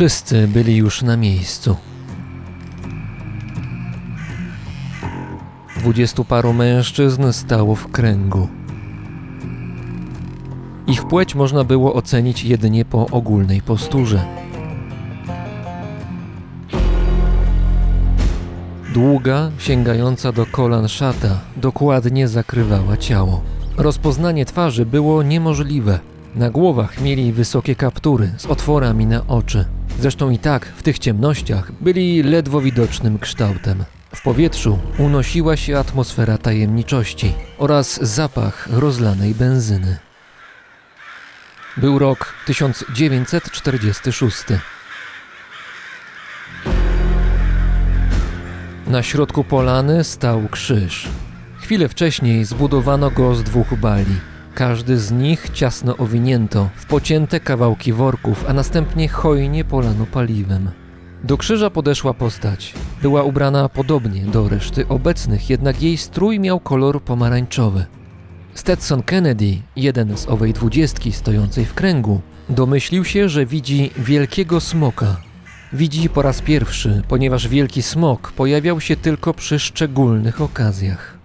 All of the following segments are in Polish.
Wszyscy byli już na miejscu. Dwudziestu paru mężczyzn stało w kręgu. Ich płeć można było ocenić jedynie po ogólnej posturze. Długa, sięgająca do kolan szata dokładnie zakrywała ciało. Rozpoznanie twarzy było niemożliwe. Na głowach mieli wysokie kaptury z otworami na oczy. Zresztą i tak w tych ciemnościach byli ledwo widocznym kształtem. W powietrzu unosiła się atmosfera tajemniczości oraz zapach rozlanej benzyny. Był rok 1946. Na środku polany stał krzyż. Chwilę wcześniej zbudowano go z dwóch bali. Każdy z nich ciasno owinięto w pocięte kawałki worków, a następnie hojnie polano paliwem. Do krzyża podeszła postać. Była ubrana podobnie do reszty obecnych, jednak jej strój miał kolor pomarańczowy. Stetson Kennedy, jeden z owej dwudziestki stojącej w kręgu, domyślił się, że widzi wielkiego smoka. Widzi po raz pierwszy, ponieważ wielki smok pojawiał się tylko przy szczególnych okazjach.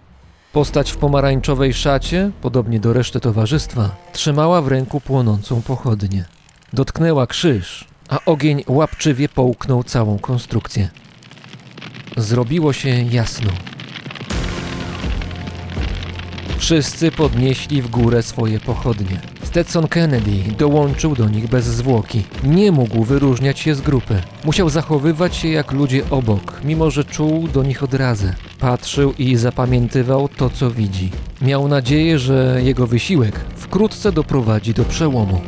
Postać w pomarańczowej szacie, podobnie do reszty towarzystwa, trzymała w ręku płonącą pochodnię. Dotknęła krzyż, a ogień łapczywie połknął całą konstrukcję. Zrobiło się jasno. Wszyscy podnieśli w górę swoje pochodnie. Stetson Kennedy dołączył do nich bez zwłoki. Nie mógł wyróżniać się z grupy. Musiał zachowywać się jak ludzie obok, mimo że czuł do nich odrazę. Patrzył i zapamiętywał to, co widzi. Miał nadzieję, że jego wysiłek wkrótce doprowadzi do przełomu.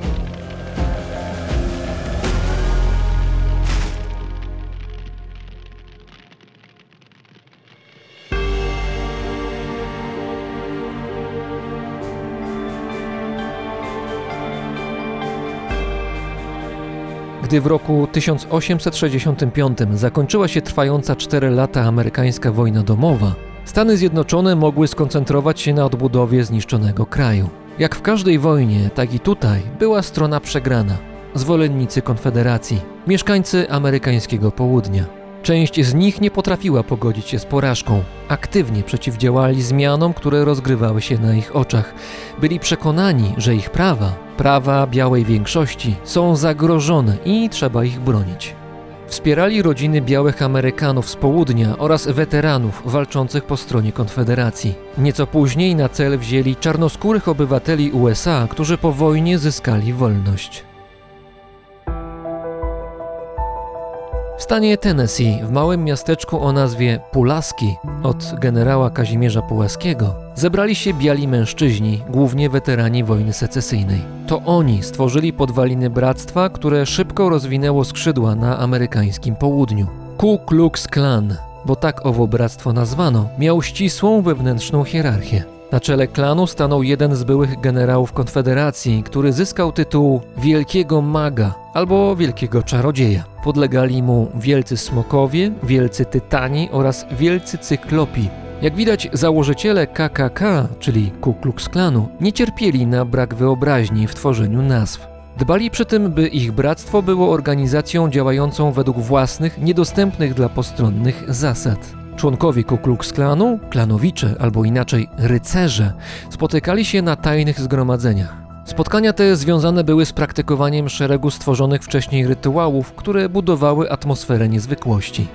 Gdy w roku 1865 zakończyła się trwająca 4 lata amerykańska wojna domowa, Stany Zjednoczone mogły skoncentrować się na odbudowie zniszczonego kraju. Jak w każdej wojnie, tak i tutaj była strona przegrana. Zwolennicy Konfederacji, mieszkańcy amerykańskiego południa. Część z nich nie potrafiła pogodzić się z porażką. Aktywnie przeciwdziałali zmianom, które rozgrywały się na ich oczach. Byli przekonani, że ich prawa, prawa białej większości, są zagrożone i trzeba ich bronić. Wspierali rodziny białych Amerykanów z południa oraz weteranów walczących po stronie Konfederacji. Nieco później na cel wzięli czarnoskórych obywateli USA, którzy po wojnie zyskali wolność. W stanie Tennessee, w małym miasteczku o nazwie Pulaski, od generała Kazimierza Pułaskiego, zebrali się biali mężczyźni, głównie weterani wojny secesyjnej. To oni stworzyli podwaliny bractwa, które szybko rozwinęło skrzydła na amerykańskim południu. Ku Klux Klan, bo tak owo bractwo nazwano, miał ścisłą wewnętrzną hierarchię. Na czele klanu stanął jeden z byłych generałów Konfederacji, który zyskał tytuł Wielkiego Maga albo Wielkiego Czarodzieja. Podlegali mu wielcy smokowie, wielcy tytani oraz wielcy cyklopi. Jak widać, założyciele KKK, czyli Ku Klux Klanu, nie cierpieli na brak wyobraźni w tworzeniu nazw. Dbali przy tym, by ich bractwo było organizacją działającą według własnych, niedostępnych dla postronnych zasad. Członkowie Ku Klux Klanu, klanowicze albo inaczej rycerze, spotykali się na tajnych zgromadzeniach. Spotkania te związane były z praktykowaniem szeregu stworzonych wcześniej rytuałów, które budowały atmosferę niezwykłości.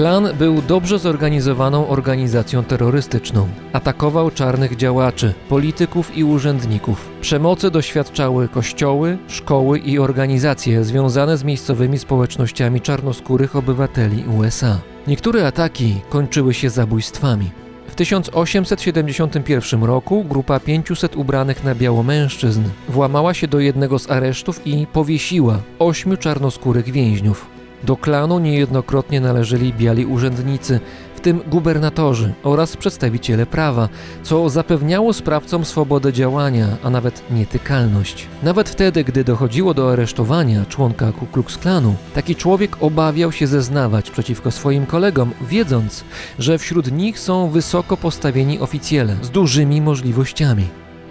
Klan był dobrze zorganizowaną organizacją terrorystyczną. Atakował czarnych działaczy, polityków i urzędników. Przemocy doświadczały kościoły, szkoły i organizacje związane z miejscowymi społecznościami czarnoskórych obywateli USA. Niektóre ataki kończyły się zabójstwami. W 1871 roku grupa 500 ubranych na biało mężczyzn włamała się do jednego z aresztów i powiesiła ośmiu czarnoskórych więźniów. Do klanu niejednokrotnie należeli biali urzędnicy, w tym gubernatorzy oraz przedstawiciele prawa, co zapewniało sprawcom swobodę działania, a nawet nietykalność. Nawet wtedy, gdy dochodziło do aresztowania członka Ku Klux Klanu, taki człowiek obawiał się zeznawać przeciwko swoim kolegom, wiedząc, że wśród nich są wysoko postawieni oficjele z dużymi możliwościami.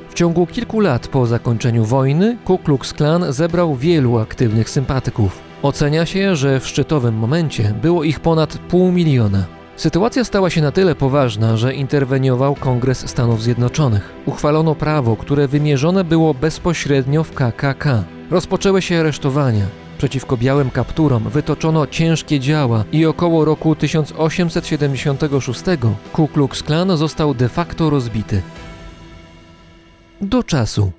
W ciągu kilku lat po zakończeniu wojny Ku Klux Klan zebrał wielu aktywnych sympatyków. Ocenia się, że w szczytowym momencie było ich ponad pół miliona. Sytuacja stała się na tyle poważna, że interweniował Kongres Stanów Zjednoczonych. Uchwalono prawo, które wymierzone było bezpośrednio w KKK. Rozpoczęły się aresztowania. Przeciwko białym kapturom wytoczono ciężkie działa i około roku 1876 Ku Klux Klan został de facto rozbity. Do czasu.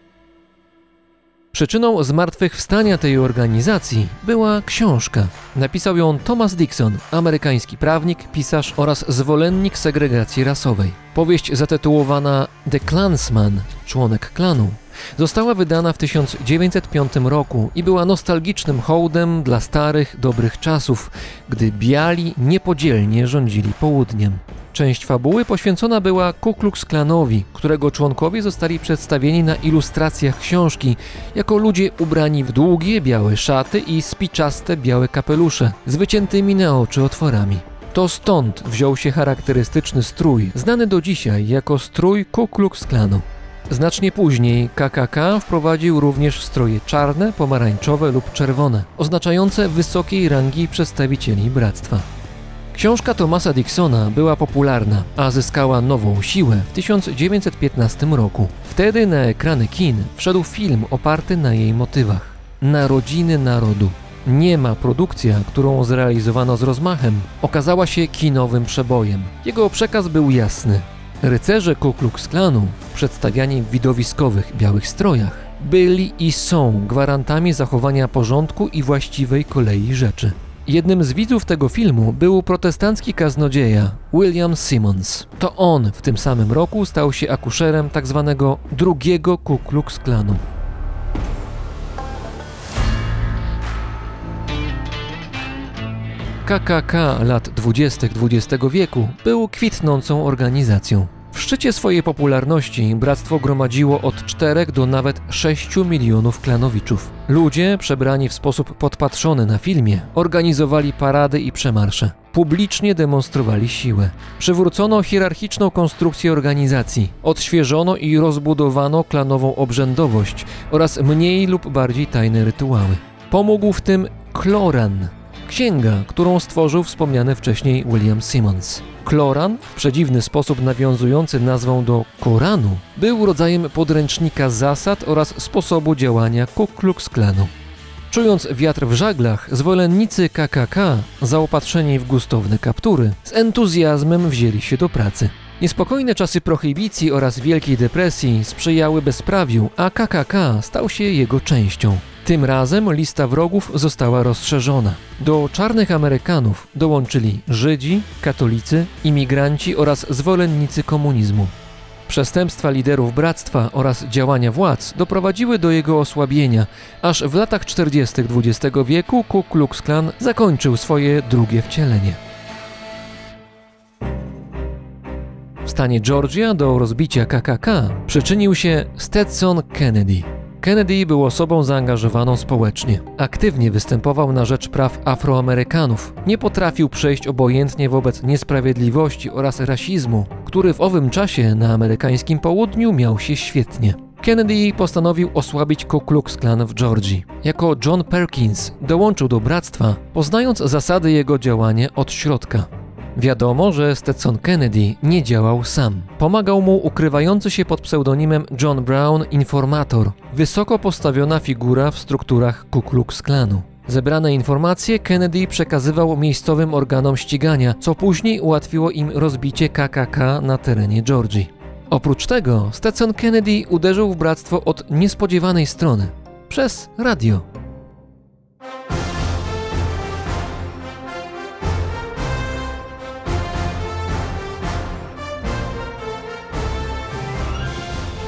Przyczyną zmartwychwstania tej organizacji była książka. Napisał ją Thomas Dixon, amerykański prawnik, pisarz oraz zwolennik segregacji rasowej. Powieść zatytułowana The Klansman, członek klanu, została wydana w 1905 roku i była nostalgicznym hołdem dla starych, dobrych czasów, gdy biali niepodzielnie rządzili południem. Część fabuły poświęcona była Ku Klux Klanowi, którego członkowie zostali przedstawieni na ilustracjach książki jako ludzie ubrani w długie białe szaty i spiczaste białe kapelusze z wyciętymi na oczy otworami. To stąd wziął się charakterystyczny strój, znany do dzisiaj jako strój Ku Klux Klanu. Znacznie później KKK wprowadził również stroje czarne, pomarańczowe lub czerwone, oznaczające wysokiej rangi przedstawicieli bractwa. Książka Thomasa Dixona była popularna, a zyskała nową siłę w 1915 roku. Wtedy na ekrany kin wszedł film oparty na jej motywach. Narodziny Narodu. Niema produkcja, którą zrealizowano z rozmachem, okazała się kinowym przebojem. Jego przekaz był jasny. Rycerze Ku Klux Klanu, przedstawiani w widowiskowych białych strojach, byli i są gwarantami zachowania porządku i właściwej kolei rzeczy. Jednym z widzów tego filmu był protestancki kaznodzieja William Simmons. To on w tym samym roku stał się akuszerem tzw. Tak drugiego Ku Klux Klanu. KKK lat 20. XX wieku był kwitnącą organizacją. W szczycie swojej popularności bractwo gromadziło od 4 do nawet 6 milionów klanowiczów. Ludzie, przebrani w sposób podpatrzony na filmie, organizowali parady i przemarsze. Publicznie demonstrowali siłę. Przywrócono hierarchiczną konstrukcję organizacji, odświeżono i rozbudowano klanową obrzędowość oraz mniej lub bardziej tajne rytuały. Pomógł w tym Kloran, księga, którą stworzył wspomniany wcześniej William Simmons. Kloran, w przedziwny sposób nawiązujący nazwą do Koranu, był rodzajem podręcznika zasad oraz sposobu działania Ku Klux Klanu. Czując wiatr w żaglach, zwolennicy KKK, zaopatrzeni w gustowne kaptury, z entuzjazmem wzięli się do pracy. Niespokojne czasy prohibicji oraz Wielkiej Depresji sprzyjały bezprawiu, a KKK stał się jego częścią. Tym razem lista wrogów została rozszerzona. Do czarnych Amerykanów dołączyli Żydzi, katolicy, imigranci oraz zwolennicy komunizmu. Przestępstwa liderów bractwa oraz działania władz doprowadziły do jego osłabienia, aż w latach 40. XX wieku Ku Klux Klan zakończył swoje drugie wcielenie. W stanie Georgia do rozbicia KKK przyczynił się Stetson Kennedy. Kennedy był osobą zaangażowaną społecznie. Aktywnie występował na rzecz praw Afroamerykanów. Nie potrafił przejść obojętnie wobec niesprawiedliwości oraz rasizmu, który w owym czasie na amerykańskim południu miał się świetnie. Kennedy postanowił osłabić Ku Klux Klan w Georgii. Jako John Perkins dołączył do bractwa, poznając zasady jego działania od środka. Wiadomo, że Stetson Kennedy nie działał sam. Pomagał mu ukrywający się pod pseudonimem John Brown informator, wysoko postawiona figura w strukturach Ku Klux Klanu. Zebrane informacje Kennedy przekazywał miejscowym organom ścigania, co później ułatwiło im rozbicie KKK na terenie Georgii. Oprócz tego Stetson Kennedy uderzył w bractwo od niespodziewanej strony przez radio.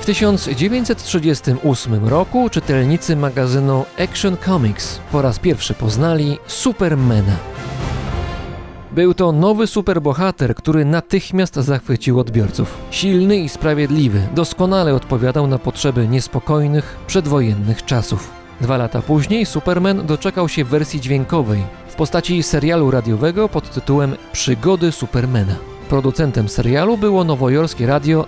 W 1938 roku czytelnicy magazynu Action Comics po raz pierwszy poznali Supermana. Był to nowy superbohater, który natychmiast zachwycił odbiorców. Silny i sprawiedliwy, doskonale odpowiadał na potrzeby niespokojnych, przedwojennych czasów. Dwa lata później Superman doczekał się wersji dźwiękowej w postaci serialu radiowego pod tytułem Przygody Supermana. Producentem serialu było nowojorskie radio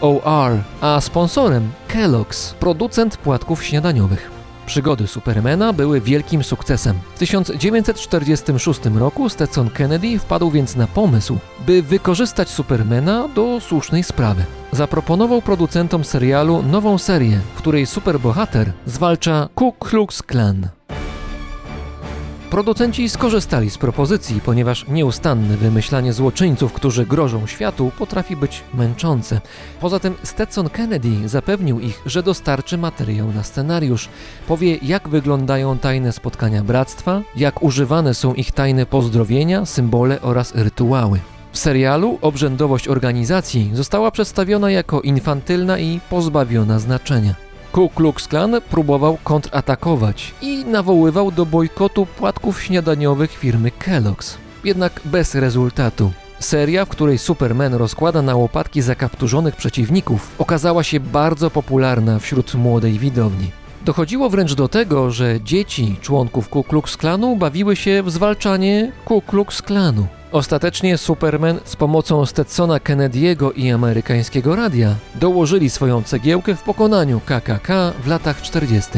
WOR, a sponsorem Kellogg's, producent płatków śniadaniowych. Przygody Supermana były wielkim sukcesem. W 1946 roku Stetson Kennedy wpadł więc na pomysł, by wykorzystać Supermana do słusznej sprawy. Zaproponował producentom serialu nową serię, w której superbohater zwalcza Ku Klux Klan. Producenci skorzystali z propozycji, ponieważ nieustanne wymyślanie złoczyńców, którzy grożą światu, potrafi być męczące. Poza tym Stetson Kennedy zapewnił ich, że dostarczy materiał na scenariusz. Powie, jak wyglądają tajne spotkania bractwa, jak używane są ich tajne pozdrowienia, symbole oraz rytuały. W serialu obrzędowość organizacji została przedstawiona jako infantylna i pozbawiona znaczenia. Ku Klux Klan próbował kontratakować i nawoływał do bojkotu płatków śniadaniowych firmy Kellogg's. Jednak bez rezultatu. Seria, w której Superman rozkłada na łopatki zakapturzonych przeciwników, okazała się bardzo popularna wśród młodej widowni. Dochodziło wręcz do tego, że dzieci członków Ku Klux Klanu bawiły się w zwalczanie Ku Klux Klanu. Ostatecznie Superman z pomocą Stetsona Kennedy'ego i amerykańskiego radia dołożyli swoją cegiełkę w pokonaniu KKK w latach 40.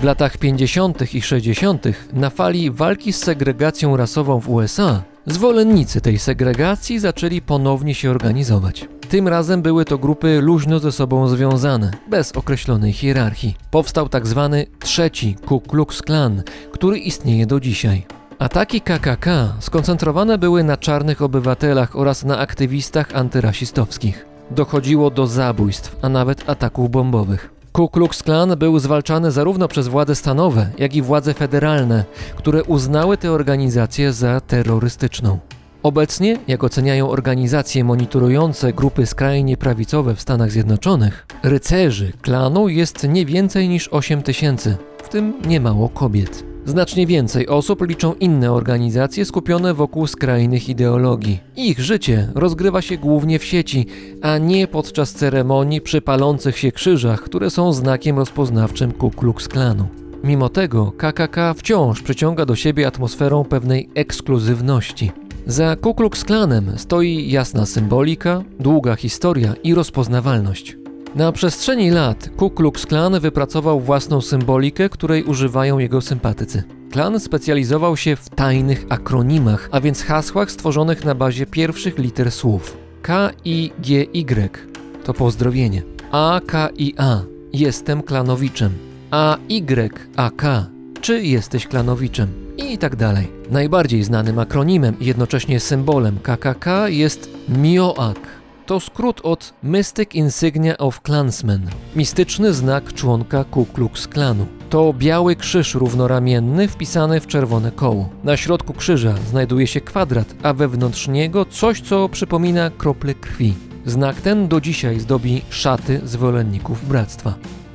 W latach 50. i 60. na fali walki z segregacją rasową w USA Zwolennicy tej segregacji zaczęli ponownie się organizować. Tym razem były to grupy luźno ze sobą związane, bez określonej hierarchii. Powstał tak zwany trzeci Ku Klux Klan, który istnieje do dzisiaj. Ataki KKK skoncentrowane były na czarnych obywatelach oraz na aktywistach antyrasistowskich. Dochodziło do zabójstw, a nawet ataków bombowych. Ku Klux Klan był zwalczany zarówno przez władze stanowe, jak i władze federalne, które uznały tę organizację za terrorystyczną. Obecnie, jak oceniają organizacje monitorujące grupy skrajnie prawicowe w Stanach Zjednoczonych, rycerzy klanu jest nie więcej niż 8 tysięcy, w tym niemało kobiet. Znacznie więcej osób liczą inne organizacje skupione wokół skrajnych ideologii. Ich życie rozgrywa się głównie w sieci, a nie podczas ceremonii przy palących się krzyżach, które są znakiem rozpoznawczym Ku Klux Klanu. Mimo tego KKK wciąż przyciąga do siebie atmosferą pewnej ekskluzywności. Za Ku Klux Klanem stoi jasna symbolika, długa historia i rozpoznawalność. Na przestrzeni lat Ku Klux Klan wypracował własną symbolikę, której używają jego sympatycy. Klan specjalizował się w tajnych akronimach, a więc hasłach stworzonych na bazie pierwszych liter słów. K, I, G, Y to pozdrowienie. A, K, I, A jestem klanowiczem. A, Y, A, K czy jesteś klanowiczem? I tak dalej. Najbardziej znanym akronimem i jednocześnie symbolem KKK jest MIOAK to skrót od Mystic Insignia of Klansmen, mistyczny znak członka Ku Klux Klanu. To biały krzyż równoramienny wpisany w czerwone koło. Na środku krzyża znajduje się kwadrat, a wewnątrz niego coś, co przypomina krople krwi. Znak ten do dzisiaj zdobi szaty zwolenników bractwa.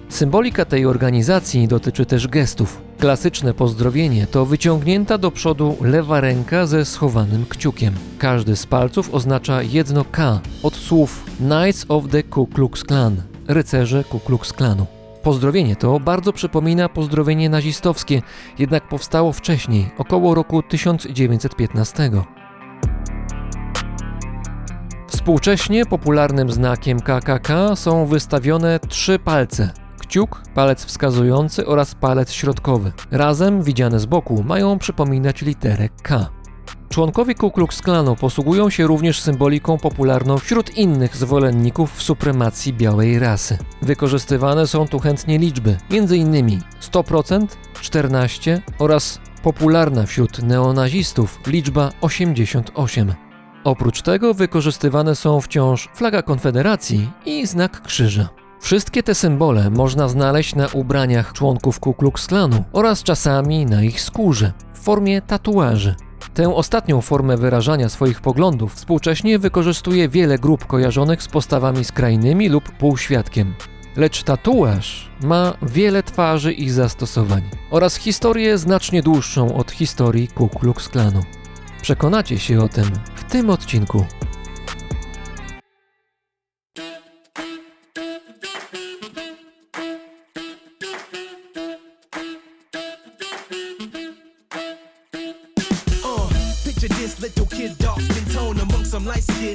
Symbolika tej organizacji dotyczy też gestów. Klasyczne pozdrowienie to wyciągnięta do przodu lewa ręka ze schowanym kciukiem. Każdy z palców oznacza jedno K od słów Knights of the Ku Klux Klan, rycerze Ku Klux Klanu. Pozdrowienie to bardzo przypomina pozdrowienie nazistowskie, jednak powstało wcześniej, około roku 1915. Współcześnie popularnym znakiem KKK są wystawione trzy palce kciuk, palec wskazujący oraz palec środkowy. Razem, widziane z boku, mają przypominać literę K. Członkowie Ku Klux Klanu posługują się również symboliką popularną wśród innych zwolenników supremacji białej rasy. Wykorzystywane są tu chętnie liczby, m.in. 100%, 14 oraz popularna wśród neonazistów liczba 88. Oprócz tego wykorzystywane są wciąż flaga Konfederacji i znak krzyża. Wszystkie te symbole można znaleźć na ubraniach członków Ku Klux Klanu oraz czasami na ich skórze w formie tatuaży. Tę ostatnią formę wyrażania swoich poglądów współcześnie wykorzystuje wiele grup kojarzonych z postawami skrajnymi lub półświadkiem. Lecz tatuaż ma wiele twarzy i zastosowań oraz historię znacznie dłuższą od historii Ku Klux Klanu. Przekonacie się o tym w tym odcinku.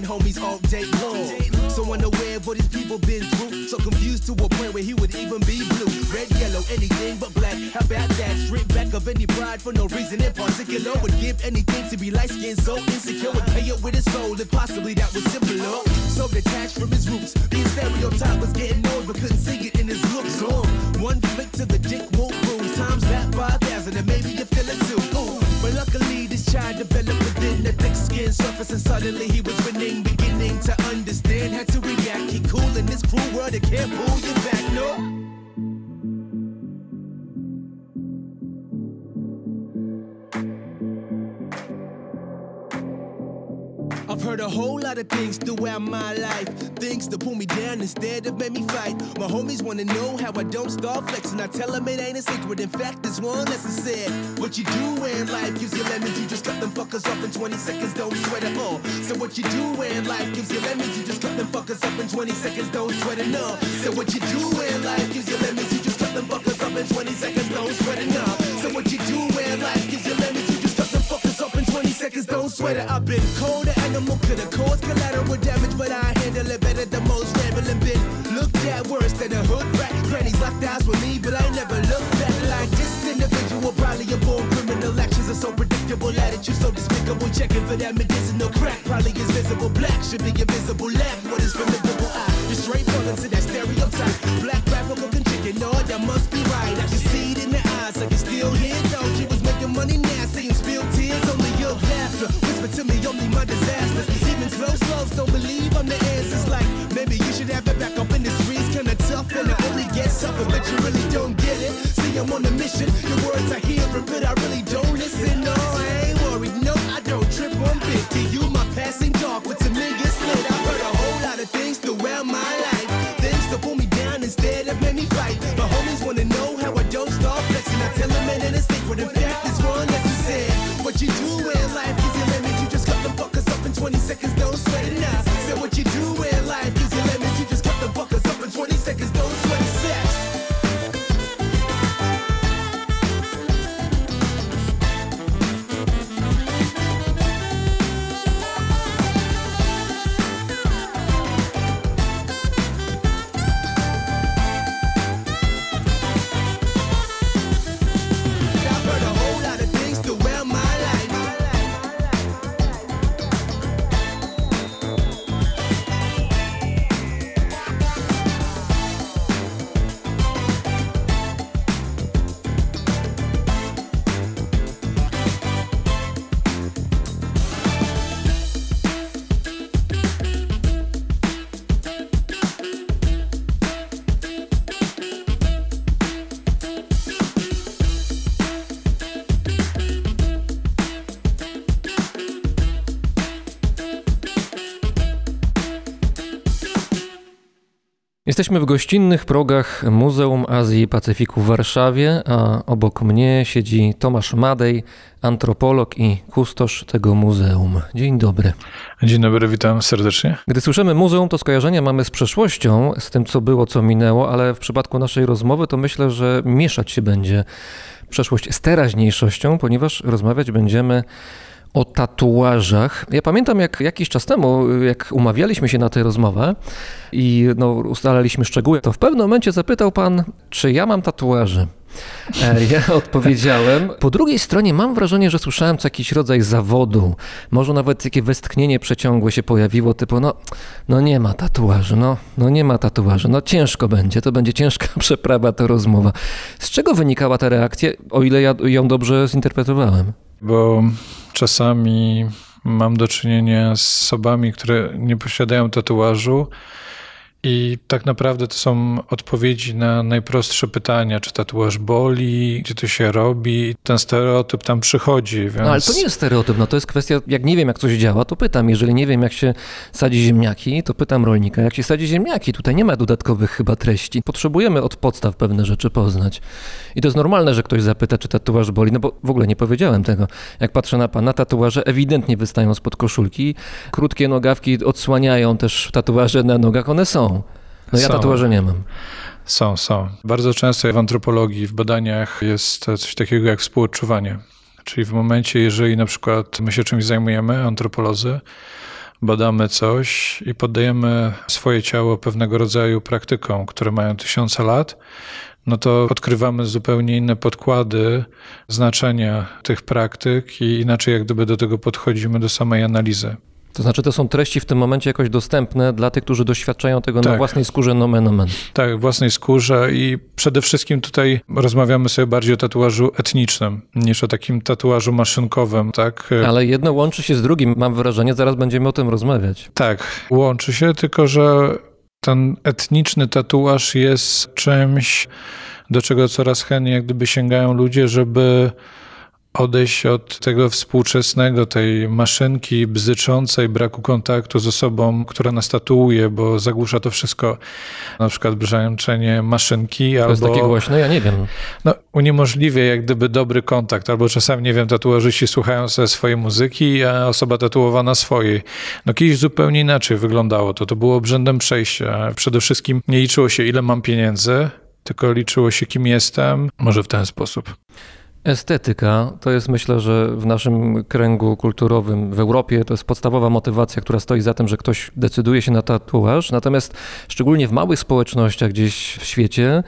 Homies all day long. So unaware of what his people been through. So confused to a point where he would even be blue. Red, yellow, anything but black. How about that? Strip back of any pride for no reason in particular. Would give anything to be light skinned, so insecure. Would pay it with his soul if possibly that was simpler. So detached from his roots. Being stereotyped was getting old, but couldn't see it in his looks. On one flick to the dick won't bruise. Times that by a thousand, and maybe you feel it too. Ooh. But luckily, this child developed skin surface, and suddenly he was winning, beginning to understand. Had to react. He cool in this cruel world, it can't pull you back, no. I've heard a whole lot of things throughout my life. Things to pull me down instead of make me fight. My homies wanna know how I don't start flexing. I tell them it ain't a secret. In fact, there's one lesson said. What you do in life gives you lemons. You just cut them fuckers up in 20 seconds. Don't sweat it, uh. So what you do in life gives you lemons. You just cut them fuckers up in 20 seconds. Don't sweat it, no. So what you do in life gives you lemons. You just cut them fuckers up in 20 seconds. Don't sweat it. So what you do in life seconds. Don't sweat it. I've been cold animal could have caused collateral damage, but I handle it better than most rambling been looked at worse than a hood rat. Granny's locked eyes with me, but I never looked back like this individual. Probably a born criminal. Actions are so predictable, attitude so despicable. Checking for that medicinal crack, probably is visible. Black should be invisible. Lack what is formidable. I just straight fall into that stereotype. Black rapper cooking chicken, no, that must be right. I can see but you really don't get it. See, I'm on a mission. Your words I hear, but I really don't listen. Jesteśmy w gościnnych progach Muzeum Azji i Pacyfiku w Warszawie, a obok mnie siedzi Tomasz Madej, antropolog i kustosz tego muzeum. Dzień dobry. Dzień dobry, witam serdecznie. Gdy słyszymy muzeum, to skojarzenia mamy z przeszłością, z tym co było, co minęło, ale w przypadku naszej rozmowy to myślę, że mieszać się będzie przeszłość z teraźniejszością, ponieważ rozmawiać będziemy o tatuażach. Ja pamiętam, jak jakiś czas temu, jak umawialiśmy się na tę rozmowę i no, ustalaliśmy szczegóły, to w pewnym momencie zapytał pan, czy ja mam tatuaże. E, Ja odpowiedziałem. Po drugiej stronie mam wrażenie, że słyszałem co jakiś rodzaj zawodu. Może nawet takie westchnienie przeciągłe się pojawiło, typu no, no nie ma tatuaży, no, no nie ma tatuaży, no ciężko będzie, to będzie ciężka przeprawa ta rozmowa. Z czego wynikała ta reakcja, o ile ja ją dobrze zinterpretowałem? Bo czasami mam do czynienia z osobami, które nie posiadają tatuażu i tak naprawdę to są odpowiedzi na najprostsze pytania, czy tatuaż boli, gdzie to się robi. Ten stereotyp tam przychodzi, więc... No ale to nie jest stereotyp, no to jest kwestia, jak nie wiem jak coś działa, to pytam. Jeżeli nie wiem jak się sadzi ziemniaki, to pytam rolnika, jak się sadzi ziemniaki. Tutaj nie ma dodatkowych chyba treści. Potrzebujemy od podstaw pewne rzeczy poznać. I to jest normalne, że ktoś zapyta, czy tatuaż boli, no bo w ogóle nie powiedziałem tego. Jak patrzę na pana, tatuaże ewidentnie wystają spod koszulki. Krótkie nogawki odsłaniają też tatuaże na nogach, one są. No ja Są. tatuaże nie mam. Są, są. Bardzo często w antropologii, w badaniach jest coś takiego jak współodczuwanie. Czyli w momencie, jeżeli na przykład my się czymś zajmujemy, antropolodzy, badamy coś i poddajemy swoje ciało pewnego rodzaju praktykom, które mają tysiące lat, no to odkrywamy zupełnie inne podkłady znaczenia tych praktyk i inaczej jak gdyby do tego podchodzimy do samej analizy. To znaczy, to są treści w tym momencie jakoś dostępne dla tych, którzy doświadczają tego na Tak. własnej skórze nomen omen. Tak, własnej skórze i przede wszystkim tutaj rozmawiamy sobie bardziej o tatuażu etnicznym niż o takim tatuażu maszynkowym, tak? Ale jedno łączy się z drugim, mam wrażenie, zaraz będziemy o tym rozmawiać. Tak, łączy się, tylko że ten etniczny tatuaż jest czymś, do czego coraz chętniej jak gdyby sięgają ludzie, żeby odejść od tego współczesnego, tej maszynki bzyczącej, braku kontaktu z osobą, która nas tatuuje, bo zagłusza to wszystko, na przykład brzęczenie maszynki, To jest albo takie głośne, ja nie wiem. no, uniemożliwia jak gdyby dobry kontakt, albo czasami, nie wiem, tatuażyści słuchają sobie swojej muzyki, a osoba tatuowana swojej. No kiedyś zupełnie inaczej wyglądało to, to było obrzędem przejścia. Przede wszystkim nie liczyło się, ile mam pieniędzy, tylko liczyło się, kim jestem, może w ten sposób. Estetyka to jest myślę, że w naszym kręgu kulturowym w Europie to jest podstawowa motywacja, która stoi za tym, że ktoś decyduje się na tatuaż. Natomiast szczególnie w małych społecznościach gdzieś w świecie,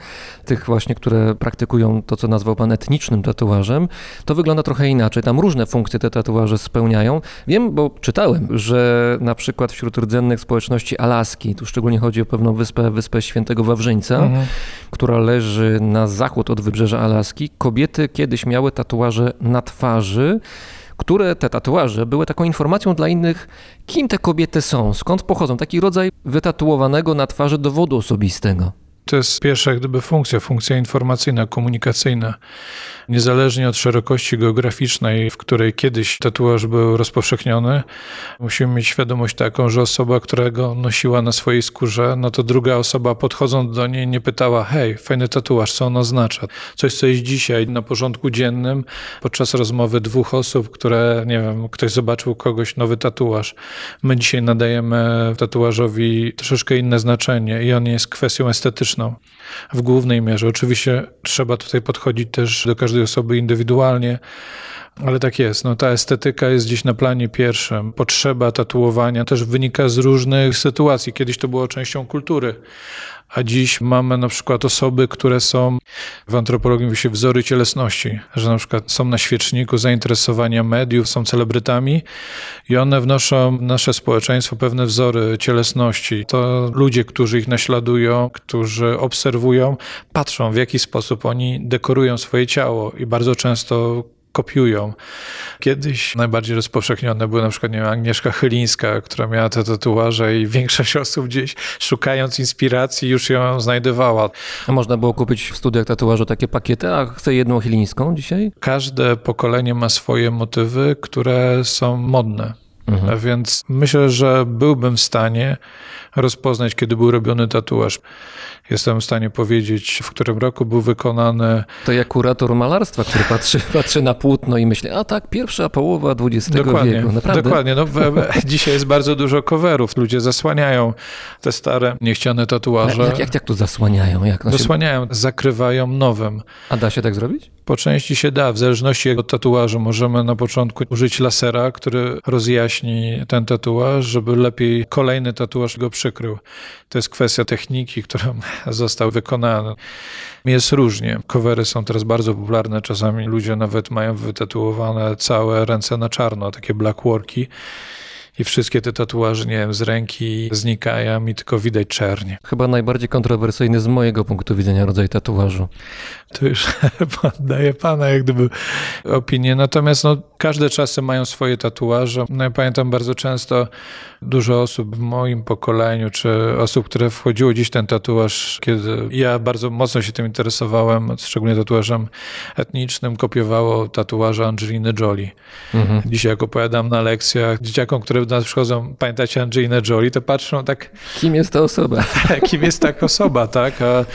tych właśnie, które praktykują to, co nazwał pan etnicznym tatuażem, to wygląda trochę inaczej. Tam różne funkcje te tatuaże spełniają. Wiem, bo czytałem, że na przykład wśród rdzennych społeczności Alaski, tu szczególnie chodzi o pewną wyspę, wyspę Świętego Wawrzyńca, która leży na zachód od wybrzeża Alaski, kobiety kiedyś miały tatuaże na twarzy, które te tatuaże były taką informacją dla innych, kim te kobiety są, skąd pochodzą. Taki rodzaj wytatuowanego na twarzy dowodu osobistego. To jest pierwsza gdyby funkcja, funkcja informacyjna, komunikacyjna. Niezależnie od szerokości geograficznej, w której kiedyś tatuaż był rozpowszechniony, musimy mieć świadomość taką, że osoba, która go nosiła na swojej skórze, no to druga osoba podchodząc do niej nie pytała, hej, fajny tatuaż, co on oznacza? Coś, co jest dzisiaj na porządku dziennym, podczas rozmowy dwóch osób, które, nie wiem, ktoś zobaczył kogoś nowy tatuaż. My dzisiaj nadajemy tatuażowi troszeczkę inne znaczenie i on jest kwestią estetyczną w głównej mierze. Oczywiście trzeba tutaj podchodzić też do każdej osoby indywidualnie, ale tak jest. No, ta estetyka jest gdzieś na planie pierwszym. Potrzeba tatuowania też wynika z różnych sytuacji. Kiedyś to było częścią kultury. A dziś mamy na przykład osoby, które są w antropologii mówi się wzory cielesności, że na przykład są na świeczniku zainteresowania mediów, są celebrytami i one wnoszą nasze społeczeństwo pewne wzory cielesności. To ludzie, którzy ich naśladują, którzy obserwują, patrzą w jaki sposób oni dekorują swoje ciało i bardzo często kopiują. Kiedyś najbardziej rozpowszechnione były na przykład nie wiem, Agnieszka Chylińska, która miała te tatuaże i większość osób gdzieś szukając inspiracji już ją znajdowała. A można było kupić w studiach tatuażu takie pakiety, a chcę jedną chilińską dzisiaj? Każde pokolenie ma swoje motywy, które są modne. Mhm. Więc myślę, że byłbym w stanie rozpoznać, kiedy był robiony tatuaż. Jestem w stanie powiedzieć, w którym roku był wykonany. To jak kurator malarstwa, który patrzy, patrzy na płótno i myśli, a tak, pierwsza połowa XX Dokładnie, wieku. Naprawdę? dokładnie. No, dzisiaj jest bardzo dużo coverów. Ludzie zasłaniają te stare, niechciane tatuaże. Jak, jak, jak to zasłaniają? Jak? Zasłaniają, zakrywają nowym. a da się tak zrobić? Po części się da, w zależności od tatuażu. Możemy na początku użyć lasera, który rozjaśni ten tatuaż, żeby lepiej kolejny tatuaż go przykrył. To jest kwestia techniki, którą został wykonany. Jest różnie. Covery są teraz bardzo popularne. Czasami ludzie nawet mają wytatuowane całe ręce na czarno, takie blackworki i wszystkie te tatuaże, nie wiem, z ręki znikają i tylko widać czernie. Chyba najbardziej kontrowersyjny z mojego punktu widzenia rodzaj tatuażu. To już daje pana jak gdyby opinię. Natomiast no, każde czasy mają swoje tatuaże. No, ja pamiętam bardzo często dużo osób w moim pokoleniu, czy osób, które wchodziło gdzieś ten tatuaż, kiedy ja bardzo mocno się tym interesowałem, szczególnie tatuażem etnicznym, kopiowało tatuaże Angeliny Jolie. Mhm. Dzisiaj jak opowiadam na lekcjach dzieciakom, które do nas przychodzą, pamiętacie Angelinę Jolie, to patrzą tak... Kim jest ta osoba? Kim jest ta osoba, tak? A,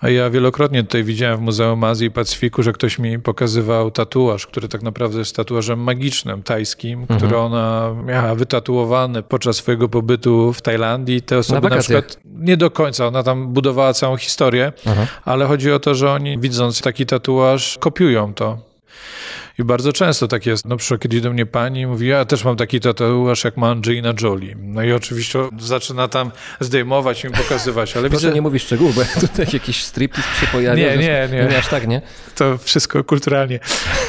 a ja wielokrotnie tutaj widziałem w Muzeum Azji i Pacyfiku, że ktoś mi pokazywał tatuaż, który tak naprawdę jest tatuażem magicznym, tajskim, mhm. który ona miała wytatuowany podczas swojego pobytu w Tajlandii. Te osoby na, na przykład nie do końca, ona tam budowała całą historię, mhm. ale chodzi o to, że oni widząc taki tatuaż kopiują to. I bardzo często tak jest. No przykład kiedyś do mnie pani mówi, ja też mam taki tatuaż jak ma Angelina Jolie. No i oczywiście zaczyna tam zdejmować i mi pokazywać, ale Proszę widzę... nie mówisz szczegółów, bo jak tutaj jakiś striptease się pojawia. Nie, nie, nie. Nie aż tak, nie? To wszystko kulturalnie.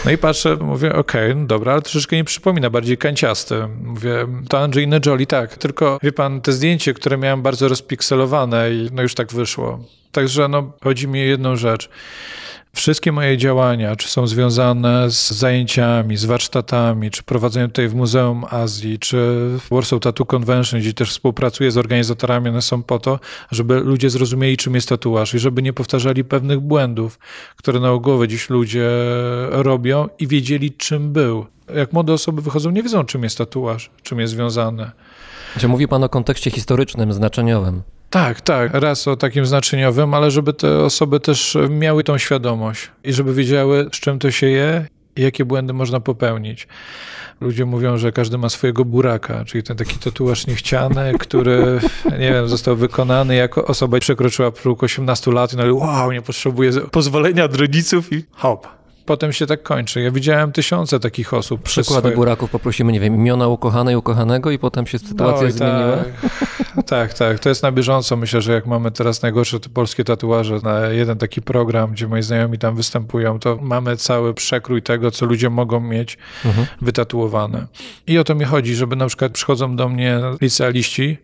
No i patrzę, mówię, okej, okay, no dobra, ale troszeczkę nie przypomina, bardziej kanciaste. Mówię, to Angelina Jolie, tak, tylko wie pan, te zdjęcie, które miałem bardzo rozpikselowane i no już tak wyszło. Także no, chodzi mi o jedną rzecz. Wszystkie moje działania, czy są związane z zajęciami, z warsztatami, czy prowadzenie tutaj w Muzeum Azji, czy w Warsaw Tattoo Convention, gdzie też współpracuję z organizatorami, one są po to, żeby ludzie zrozumieli, czym jest tatuaż i żeby nie powtarzali pewnych błędów, które naogowo dziś ludzie robią i wiedzieli, czym był. Jak młode osoby wychodzą, nie wiedzą, czym jest tatuaż, czym jest związane. Czy mówi Pan o kontekście historycznym, znaczeniowym? Tak, tak. Raz o takim znaczeniowym, ale żeby te osoby też miały tą świadomość i żeby wiedziały, z czym to się je i jakie błędy można popełnić. Ludzie mówią, że każdy ma swojego buraka, czyli ten taki tatuaż niechciany, który, nie wiem, został wykonany jako osoba przekroczyła próg 18 lat i nagle, wow, nie potrzebuje pozwolenia od rodziców i hop, potem się tak kończy. Ja widziałem tysiące takich osób. Przykłady swoje... buraków poprosimy, nie wiem, imiona ukochanej, ukochanego i potem się sytuacja no zmieniła? Tak, tak, tak. To jest na bieżąco. Myślę, że jak mamy teraz najgorsze polskie tatuaże na jeden taki program, gdzie moi znajomi tam występują, to mamy cały przekrój tego, co ludzie mogą mieć mhm. wytatuowane. I o to mi chodzi, żeby na przykład przychodzą do mnie licealiści,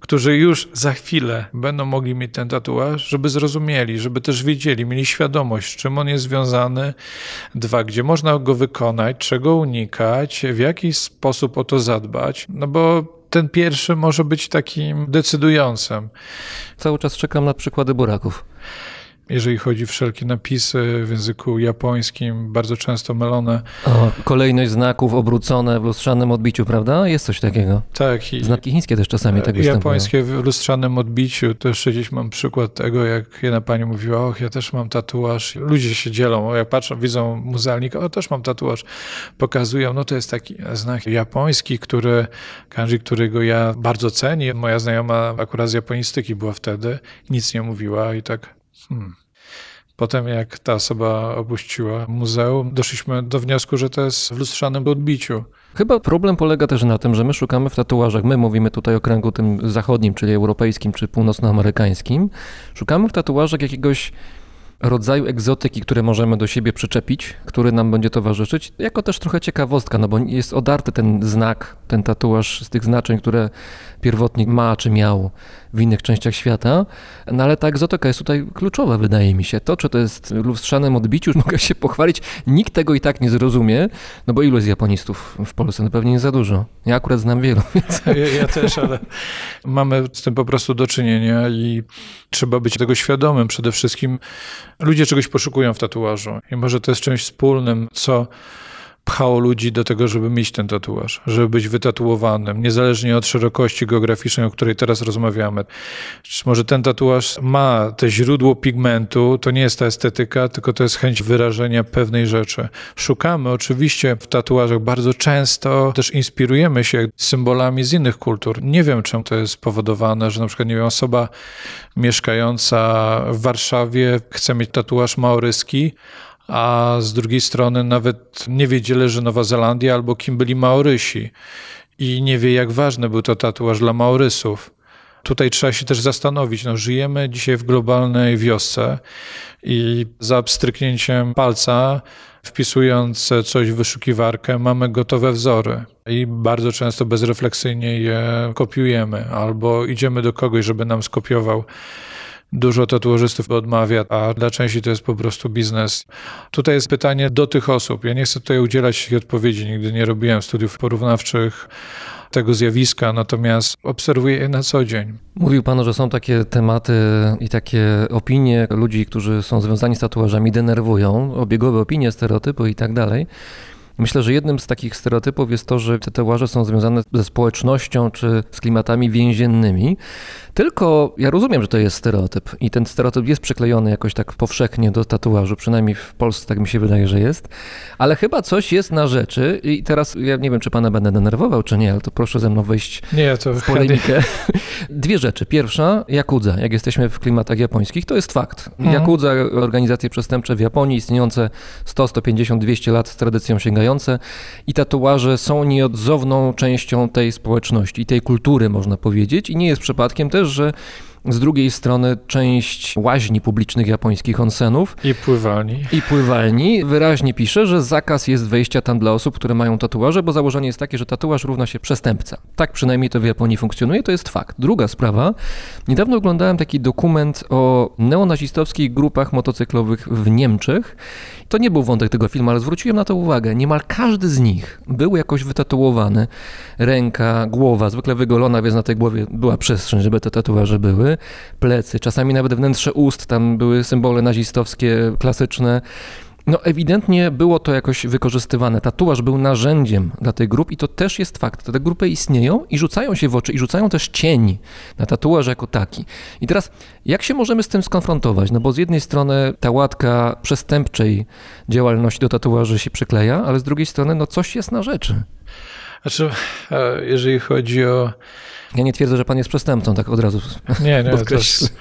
którzy już za chwilę będą mogli mieć ten tatuaż, żeby zrozumieli, żeby też wiedzieli, mieli świadomość, z czym on jest związany. Dwa, gdzie można go wykonać, czego unikać, w jaki sposób o to zadbać. No bo ten pierwszy może być takim decydującym. Cały czas czekam na przykłady buraków jeżeli chodzi o wszelkie napisy w języku japońskim, bardzo często mylone. O, kolejność znaków obrócone w lustrzanym odbiciu, prawda? Jest coś takiego. Tak. I Znaki chińskie też czasami tak Japońskie w lustrzanym odbiciu, to jeszcze gdzieś mam przykład tego, jak jedna pani mówiła, och, ja też mam tatuaż. Ludzie się dzielą, jak patrzą, widzą muzealnika, o, też mam tatuaż. Pokazują, no to jest taki znak japoński, który, kanji, którego ja bardzo cenię. Moja znajoma akurat z japonistyki była wtedy, nic nie mówiła i tak Hmm. Potem, jak ta osoba opuściła muzeum, doszliśmy do wniosku, że to jest w lustrzanym odbiciu. Chyba problem polega też na tym, że my szukamy w tatuażach, my mówimy tutaj o kręgu tym zachodnim, czyli europejskim czy północnoamerykańskim, szukamy w tatuażach jakiegoś rodzaju egzotyki, które możemy do siebie przyczepić, który nam będzie towarzyszyć, jako też trochę ciekawostka, no bo jest odarty ten znak, ten tatuaż z tych znaczeń, które pierwotnik ma czy miał w innych częściach świata, no ale ta egzotyka jest tutaj kluczowa, wydaje mi się. To, czy to jest lustrzanym odbiciu, mogę się pochwalić, nikt tego i tak nie zrozumie, no bo ilu jest japonistów w Polsce? No pewnie nie za dużo. Ja akurat znam wielu. Więc... Ja, ja też, ale mamy z tym po prostu do czynienia i trzeba być tego świadomym. Przede wszystkim ludzie czegoś poszukują w tatuażu i może to jest czymś wspólnym, co pchało ludzi do tego, żeby mieć ten tatuaż, żeby być wytatuowanym, niezależnie od szerokości geograficznej, o której teraz rozmawiamy. Może ten tatuaż ma te źródło pigmentu, to nie jest ta estetyka, tylko to jest chęć wyrażenia pewnej rzeczy. Szukamy oczywiście w tatuażach bardzo często, też inspirujemy się symbolami z innych kultur. Nie wiem, czym to jest spowodowane, że na przykład, nie wiem, osoba mieszkająca w Warszawie chce mieć tatuaż maoryski, a z drugiej strony nawet nie wiedzieli, że Nowa Zelandia albo kim byli Maorysi i nie wie, jak ważny był to tatuaż dla Maorysów. Tutaj trzeba się też zastanowić. No, żyjemy dzisiaj w globalnej wiosce i za pstryknięciem palca, wpisując coś w wyszukiwarkę, mamy gotowe wzory i bardzo często bezrefleksyjnie je kopiujemy albo idziemy do kogoś, żeby nam skopiował. Dużo tatuażystów odmawia, a dla części to jest po prostu biznes. Tutaj jest pytanie do tych osób. Ja nie chcę tutaj udzielać odpowiedzi, nigdy nie robiłem studiów porównawczych tego zjawiska, natomiast obserwuję je na co dzień. Mówił Pan, że są takie tematy i takie opinie ludzi, którzy są związani z tatuażami, denerwują, obiegowe opinie, stereotypy i tak dalej. Myślę, że jednym z takich stereotypów jest to, że tatuaże są związane ze społecznością czy z klimatami więziennymi. Tylko ja rozumiem, że to jest stereotyp i ten stereotyp jest przyklejony jakoś tak powszechnie do tatuażu, przynajmniej w Polsce tak mi się wydaje, że jest. Ale chyba coś jest na rzeczy i teraz ja nie wiem, czy pana będę denerwował, czy nie, ale to proszę ze mną wejść nie, to w polemikę. Dwie rzeczy. Pierwsza, Jakudza. Jak jesteśmy w klimatach japońskich, to jest fakt. Mhm. Jakudza, organizacje przestępcze w Japonii istniejące 100, 150, 200 lat z tradycją i tatuaże są nieodzowną częścią tej społeczności i tej kultury, można powiedzieć. I nie jest przypadkiem też, że z drugiej strony część łaźni publicznych japońskich onsenów i pływalni. I pływalni wyraźnie pisze, że zakaz jest wejścia tam dla osób, które mają tatuaże, bo założenie jest takie, że tatuaż równa się przestępca. Tak przynajmniej to w Japonii funkcjonuje, to jest fakt. Druga sprawa, niedawno oglądałem taki dokument o neonazistowskich grupach motocyklowych w Niemczech. To nie był wątek tego filmu, ale zwróciłem na to uwagę. Niemal każdy z nich był jakoś wytatuowany. Ręka, głowa, zwykle wygolona, więc na tej głowie była przestrzeń, żeby te tatuaże były plecy, czasami nawet wnętrze ust, tam były symbole nazistowskie klasyczne. No ewidentnie było to jakoś wykorzystywane. Tatuaż był narzędziem dla tej grup i to też jest fakt. Te grupy istnieją i rzucają się w oczy i rzucają też cień na tatuaż jako taki. I teraz jak się możemy z tym skonfrontować? No bo z jednej strony ta łatka przestępczej działalności do tatuaży się przykleja, ale z drugiej strony no coś jest na rzeczy. Znaczy, e, jeżeli chodzi o ja nie twierdzę, że pan jest przestępcą, tak od razu. Nie, nie. Jest,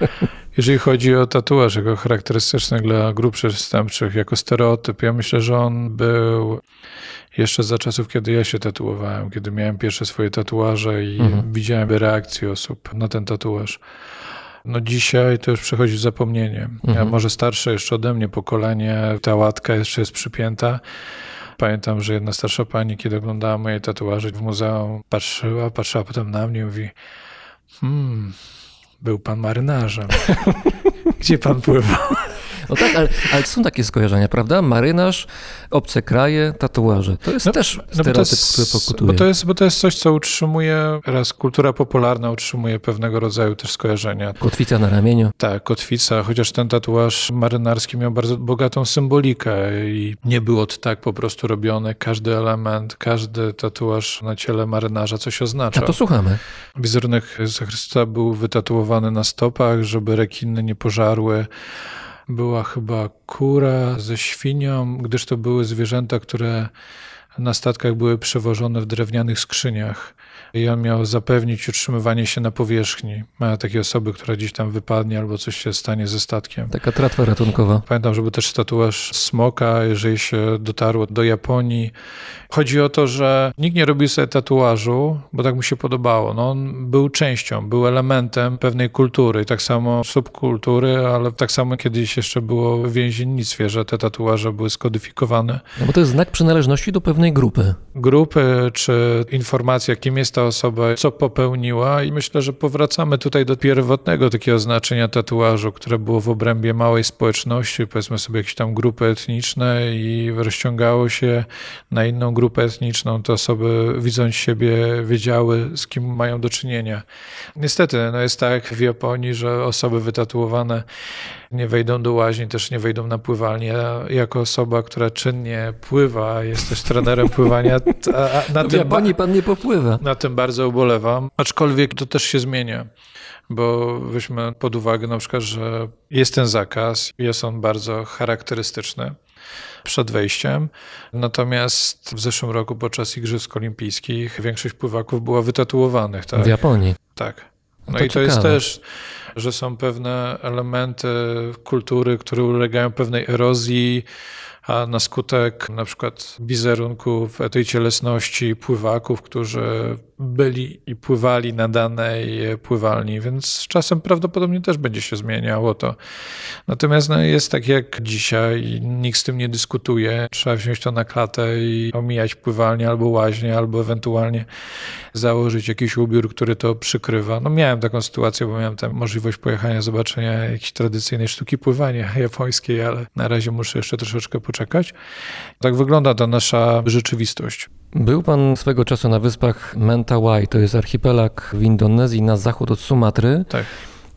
jeżeli chodzi o tatuaż jako charakterystyczny dla grup przestępczych, jako stereotyp, ja myślę, że on był jeszcze za czasów, kiedy ja się tatuowałem, kiedy miałem pierwsze swoje tatuaże i mhm. widziałem reakcję osób na ten tatuaż. No dzisiaj to już przechodzi w zapomnienie. Mhm. może starsze jeszcze ode mnie pokolenie, ta łatka jeszcze jest przypięta. Pamiętam, że jedna starsza pani, kiedy oglądała moje tatuaże w muzeum, patrzyła, patrzyła potem na mnie i mówi hmm, był pan marynarzem. Gdzie pan pływał? No tak, ale, ale są takie skojarzenia, prawda? Marynarz, obce kraje, tatuaże. To jest no, też no stereotyp, no jest, który pokutuje. Bo to, jest, bo to jest coś, co utrzymuje, raz kultura popularna utrzymuje pewnego rodzaju też skojarzenia. Kotwica na ramieniu. Tak, kotwica, chociaż ten tatuaż marynarski miał bardzo bogatą symbolikę i nie było to tak po prostu robione. Każdy element, każdy tatuaż na ciele marynarza coś oznacza. A to słuchamy. Wizerunek Jezusa Chrystusa był wytatuowany na stopach, żeby rekiny nie pożarły była chyba kura ze świnią, gdyż to były zwierzęta, które na statkach były przewożone w drewnianych skrzyniach i on miał zapewnić utrzymywanie się na powierzchni. Takiej osoby, która gdzieś tam wypadnie albo coś się stanie ze statkiem. Taka tratwa ratunkowa. Pamiętam, żeby też tatuaż smoka, jeżeli się dotarło do Japonii. Chodzi o to, że nikt nie robił sobie tatuażu, bo tak mu się podobało. No, on był częścią, był elementem pewnej kultury, tak samo subkultury, ale tak samo kiedyś jeszcze było w więziennictwie, że te tatuaże były skodyfikowane. No bo to jest znak przynależności do pewnej grupy. Grupy, czy informacja, kim jest ta osoba, co popełniła i myślę, że powracamy tutaj do pierwotnego takiego znaczenia tatuażu, które było w obrębie małej społeczności, powiedzmy sobie jakieś tam grupy etniczne i rozciągało się na inną grupę etniczną. Te osoby widząc siebie wiedziały, z kim mają do czynienia. Niestety, no jest tak w Japonii, że osoby wytatuowane nie wejdą do łaźni, też nie wejdą na pływalnię. Jako osoba, która czynnie pływa, jest też trenerem pływania. A na w tym Japonii pan nie popływa. Na tym bardzo ubolewam, aczkolwiek to też się zmienia bo weźmy pod uwagę na przykład, że jest ten zakaz, jest on bardzo charakterystyczny przed wejściem. Natomiast w zeszłym roku podczas Igrzysk Olimpijskich większość pływaków była wytatuowanych. Tak? W Japonii. Tak. No, no to i to jest też, że są pewne elementy kultury, które ulegają pewnej erozji, a na skutek na przykład wizerunku tej cielesności pływaków, którzy byli i pływali na danej pływalni, więc czasem prawdopodobnie też będzie się zmieniało to. Natomiast no, jest tak jak dzisiaj, nikt z tym nie dyskutuje. Trzeba wziąć to na klatę i omijać pływalnię albo łaźnię, albo ewentualnie założyć jakiś ubiór, który to przykrywa. No miałem taką sytuację, bo miałem tam możliwość pojechania, zobaczenia jakiejś tradycyjnej sztuki pływania japońskiej, ale na razie muszę jeszcze troszeczkę poczekać. Tak wygląda ta nasza rzeczywistość. Był pan swego czasu na wyspach Mentawai, to jest archipelag w Indonezji na zachód od Sumatry. Tak.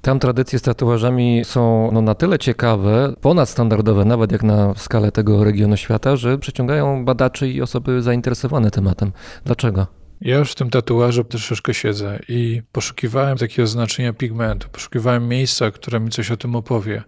Tam tradycje z tatuażami są no, na tyle ciekawe, ponadstandardowe, nawet jak na skalę tego regionu świata, że przyciągają badaczy i osoby zainteresowane tematem. Dlaczego? Ja już w tym tatuażu troszeczkę siedzę i poszukiwałem takiego znaczenia pigmentu, poszukiwałem miejsca, które mi coś o tym opowie.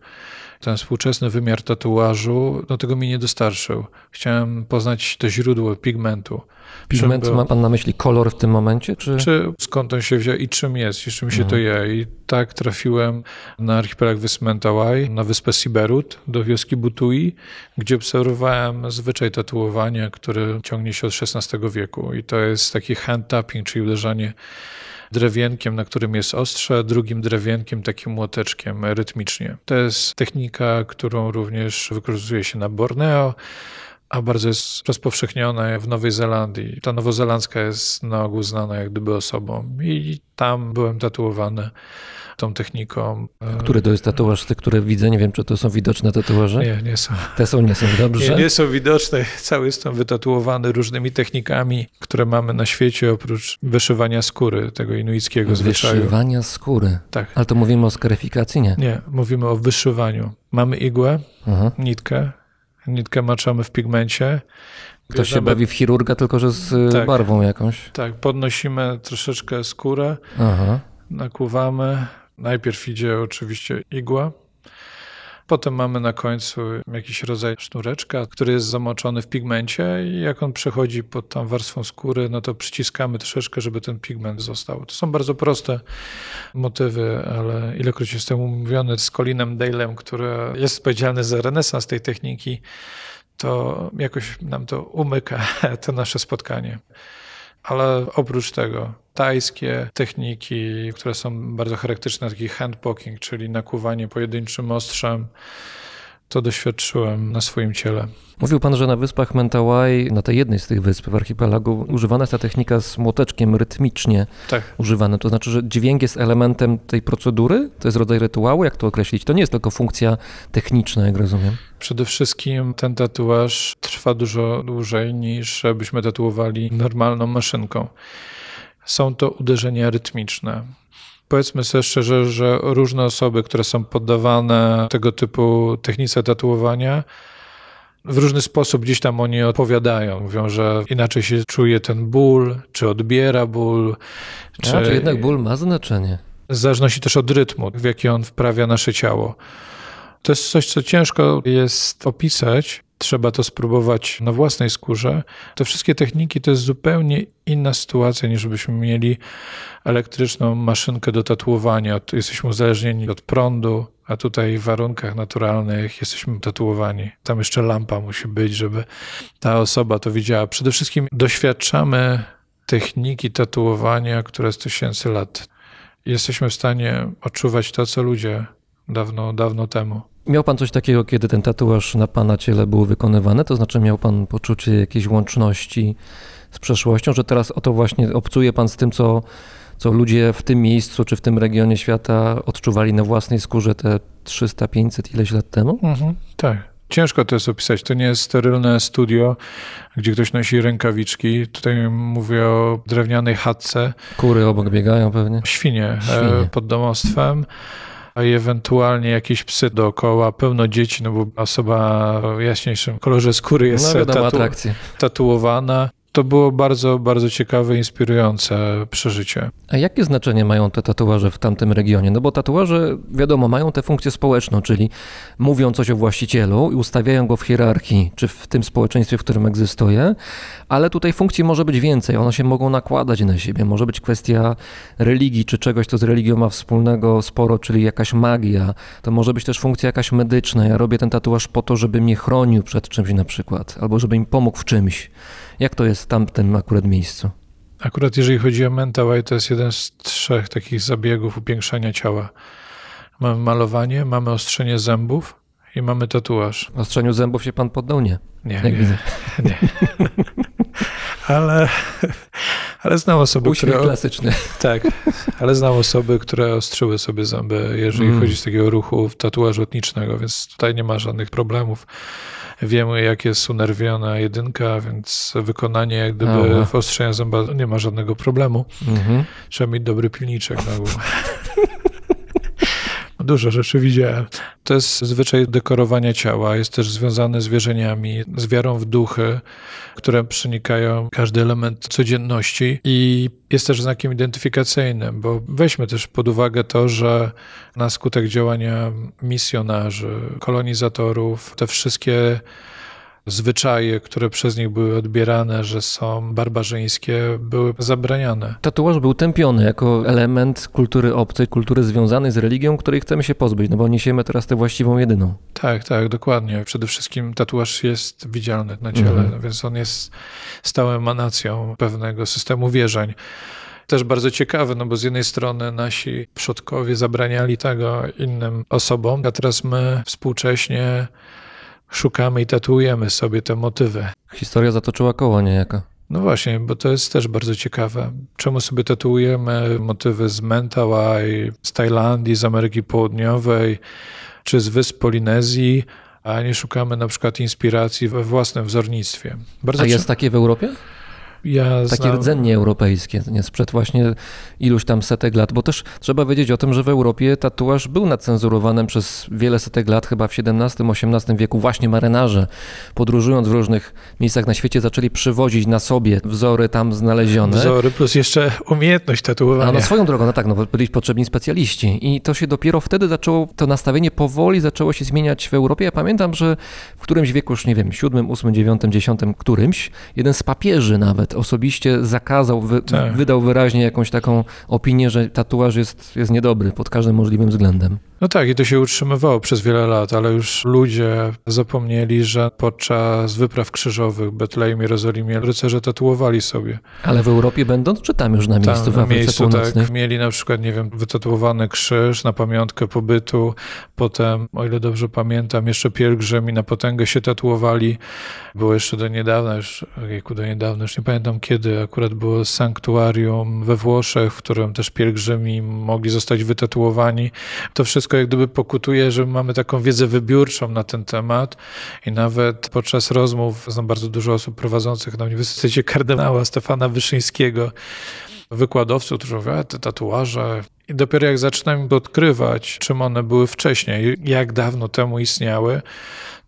Ten współczesny wymiar tatuażu, no tego mi nie dostarczył. Chciałem poznać to źródło pigmentu. Pigment ma pan na myśli kolor w tym momencie? Czy, czy skąd on się wziął i czym jest, i czym się to je. I tak trafiłem na archipelag wysp Mentawai, na wyspę Siberut, do wioski Butui, gdzie obserwowałem zwyczaj tatuowania, który ciągnie się od XVI wieku. I to jest taki hand tapping, czyli uderzanie drewienkiem, na którym jest ostrze, drugim drewienkiem, takim młoteczkiem rytmicznie. To jest technika, którą również wykorzystuje się na Borneo, a bardzo jest rozpowszechniona w Nowej Zelandii. Ta nowozelandzka jest na ogół znana jak gdyby osobą i tam byłem tatuowany tą techniką. Który to jest tatuaż tych, które widzę? Nie wiem, czy to są widoczne tatuaże? Nie, nie są. Te są, nie są, dobrze? Nie, nie są widoczne. Cały jestem wytatuowany różnymi technikami, które mamy na świecie, oprócz wyszywania skóry, tego inuickiego zwyczaju. Wyszywania skóry? Tak. Ale to mówimy o skaryfikacji, nie? Nie, mówimy o wyszywaniu. Mamy igłę, Aha. nitkę, nitkę maczamy w pigmencie. Ktoś się bawi w chirurga, tylko że z tak, barwą jakąś. Tak, podnosimy troszeczkę skórę, Aha. nakłuwamy. Najpierw idzie oczywiście igła, Potem mamy na końcu jakiś rodzaj sznureczka, który jest zamoczony w pigmencie i jak on przechodzi pod tą warstwą skóry, no to przyciskamy troszeczkę, żeby ten pigment został. To są bardzo proste motywy, ale ilekroć jestem umówiony z Colinem Dalem, który jest odpowiedzialny za renesans tej techniki, to jakoś nam to umyka, to nasze spotkanie. Ale oprócz tego tajskie techniki, które są bardzo charakterystyczne, taki handpoking, czyli nakłuwanie pojedynczym ostrzem, to doświadczyłem na swoim ciele. Mówił pan, że na wyspach Mentawai, na tej jednej z tych wysp w archipelagu, używana jest ta technika z młoteczkiem rytmicznie tak. używana. To znaczy, że dźwięk jest elementem tej procedury? To jest rodzaj rytuału? Jak to określić? To nie jest tylko funkcja techniczna, jak rozumiem. Przede wszystkim ten tatuaż trwa dużo dłużej niż byśmy tatuowali normalną maszynką. Są to uderzenia rytmiczne. Powiedzmy sobie szczerze, że różne osoby, które są poddawane tego typu technice tatuowania, w różny sposób gdzieś tam oni opowiadają. Mówią, że inaczej się czuje ten ból, czy odbiera ból. Czy, A, czy jednak ból ma znaczenie? W zależności też od rytmu, w jaki on wprawia nasze ciało. To jest coś, co ciężko jest opisać. Trzeba to spróbować na własnej skórze. Te wszystkie techniki to jest zupełnie inna sytuacja, niż byśmy mieli elektryczną maszynkę do tatuowania. Jesteśmy uzależnieni od prądu, a tutaj w warunkach naturalnych jesteśmy tatuowani. Tam jeszcze lampa musi być, żeby ta osoba to widziała. Przede wszystkim doświadczamy techniki tatuowania, które z tysięcy lat. Jesteśmy w stanie odczuwać to, co ludzie dawno, dawno temu. Miał pan coś takiego, kiedy ten tatuaż na pana ciele był wykonywany? To znaczy miał pan poczucie jakiejś łączności z przeszłością, że teraz oto właśnie obcuje pan z tym, co, co ludzie w tym miejscu czy w tym regionie świata odczuwali na własnej skórze te 300, 500 ileś lat temu? Mhm, tak. Ciężko to jest opisać. To nie jest sterylne studio, gdzie ktoś nosi rękawiczki. Tutaj mówię o drewnianej chatce. Kury obok biegają pewnie. Świnie, e, Świnie. pod domostwem a ewentualnie jakieś psy dookoła, pełno dzieci, no bo osoba o jaśniejszym kolorze skóry jest no, wiadomo, tatu- tatuowana. To było bardzo, bardzo ciekawe, inspirujące przeżycie. A jakie znaczenie mają te tatuaże w tamtym regionie? No bo tatuaże, wiadomo, mają tę funkcję społeczną, czyli mówią coś o właścicielu i ustawiają go w hierarchii, czy w tym społeczeństwie, w którym egzystuje, ale tutaj funkcji może być więcej, one się mogą nakładać na siebie. Może być kwestia religii, czy czegoś, co z religią ma wspólnego sporo, czyli jakaś magia. To może być też funkcja jakaś medyczna. Ja robię ten tatuaż po to, żeby mnie chronił przed czymś na przykład, albo żeby mi pomógł w czymś. Jak to jest w tamtym akurat miejscu? Akurat jeżeli chodzi o mental eye, to jest jeden z trzech takich zabiegów upiększania ciała. Mamy malowanie, mamy ostrzenie zębów i mamy tatuaż. Ostrzeniu zębów się pan poddał? Nie. Nie, Jak nie, widzę. nie. Ale, ale znam osoby, Uśmiech które... klasyczny. Tak, ale znam osoby, które ostrzyły sobie zęby, jeżeli Mm. chodzi z takiego ruchu tatuażu etnicznego, więc tutaj nie ma żadnych problemów. Wiemy, jak jest unerwiona jedynka, więc wykonanie jak gdyby Aha. w ostrzenia zęba nie ma żadnego problemu. Mhm. Trzeba mieć dobry pilniczek na głowę. Dużo rzeczy widziałem. To jest zwyczaj dekorowania ciała, jest też związany z wierzeniami, z wiarą w duchy, które przenikają każdy element codzienności i jest też znakiem identyfikacyjnym, bo weźmy też pod uwagę to, że na skutek działania misjonarzy, kolonizatorów, te wszystkie zwyczaje, które przez nich były odbierane, że są barbarzyńskie, były zabraniane. Tatuaż był tępiony jako element kultury obcej, kultury związanej z religią, której chcemy się pozbyć, no bo niesiemy teraz tę właściwą jedyną. Tak, tak, dokładnie. Przede wszystkim tatuaż jest widzialny na ciele, Mhm. więc on jest stałą emanacją pewnego systemu wierzeń. Też bardzo ciekawe, no bo z jednej strony nasi przodkowie zabraniali tego innym osobom, a teraz my współcześnie szukamy i tatuujemy sobie te motywy. Historia zatoczyła koło niejako. No właśnie, bo to jest też bardzo ciekawe. Czemu sobie tatuujemy motywy z Mentawai, z Tajlandii, z Ameryki Południowej, czy z wysp Polinezji, a nie szukamy na przykład inspiracji we własnym wzornictwie. Bardzo A jest takie w Europie? Ja Takie znam- rdzennie europejskie, nie sprzed właśnie iluś tam setek lat, bo też trzeba wiedzieć o tym, że w Europie tatuaż był nacenzurowany przez wiele setek lat, chyba w XVII-XVIII wieku właśnie marynarze, podróżując w różnych miejscach na świecie, zaczęli przywozić na sobie wzory tam znalezione. wzory, plus jeszcze umiejętność tatuowania. A no swoją drogą, no tak, no byli potrzebni specjaliści i to się dopiero wtedy zaczęło, to nastawienie powoli zaczęło się zmieniać w Europie. Ja pamiętam, że w którymś wieku, już nie wiem, siódmym, ósmym, dziewiątym, dziesiątym, którymś, jeden z papieży nawet osobiście zakazał, wy, Tak. wydał wyraźnie jakąś taką opinię, że tatuaż jest, jest niedobry pod każdym możliwym względem. No tak, i to się utrzymywało przez wiele lat, ale już ludzie zapomnieli, że podczas wypraw krzyżowych w Betlejem, Jerozolimie rycerze tatuowali sobie. Ale w Europie będąc, czy tam już na miejscu Tam w Afryce miejscu Północnej? tak, mieli na przykład, nie wiem, wytatuowany krzyż na pamiątkę pobytu, potem, o ile dobrze pamiętam, jeszcze pielgrzymi na potęgę się tatuowali. Było jeszcze do niedawna, już, ojejku, do niedawna, już nie pamiętam kiedy, akurat było sanktuarium we Włoszech, w którym też pielgrzymi mogli zostać wytatuowani. To wszystko jak gdyby pokutuje, że mamy taką wiedzę wybiórczą na ten temat i nawet podczas rozmów znam bardzo dużo osób prowadzących na Uniwersytecie kardynała Stefana Wyszyńskiego, wykładowców, którzy mówią, a te tatuaże. I dopiero jak zaczynam odkrywać, czym one były wcześniej, jak dawno temu istniały,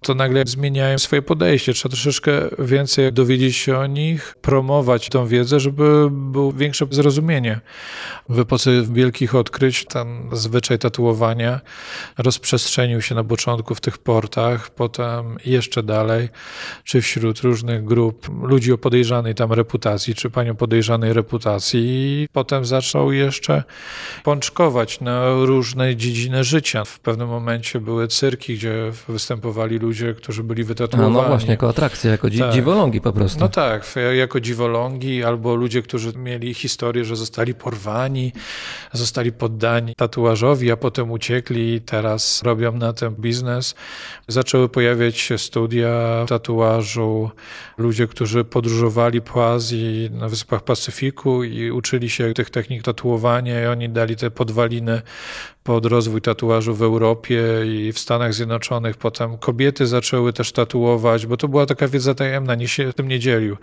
to nagle zmieniają swoje podejście. Trzeba troszeczkę więcej dowiedzieć się o nich, promować tą wiedzę, żeby było większe zrozumienie. W epoce wielkich odkryć ten zwyczaj tatuowania rozprzestrzenił się na początku w tych portach, potem jeszcze dalej, czy wśród różnych grup ludzi o podejrzanej tam reputacji, czy panią podejrzanej reputacji potem zaczął jeszcze pączkować na różne dziedziny życia. W pewnym momencie były cyrki, gdzie występowali ludzie, którzy byli A wytatuowani. no właśnie, jako atrakcja, jako dzi- Tak. dziwolągi po prostu. No tak, jako dziwolągi albo ludzie, którzy mieli historię, że zostali porwani, zostali poddani tatuażowi, a potem uciekli i teraz robią na tym biznes. Zaczęły pojawiać się studia tatuażu, ludzie, którzy podróżowali po Azji, na Wyspach Pacyfiku i uczyli się tych technik tatuowania i oni dali te podwaliny pod rozwój tatuażu w Europie i w Stanach Zjednoczonych. Potem kobiety zaczęły też tatuować, bo to była taka wiedza tajemna, nikt się tym nie dzielił.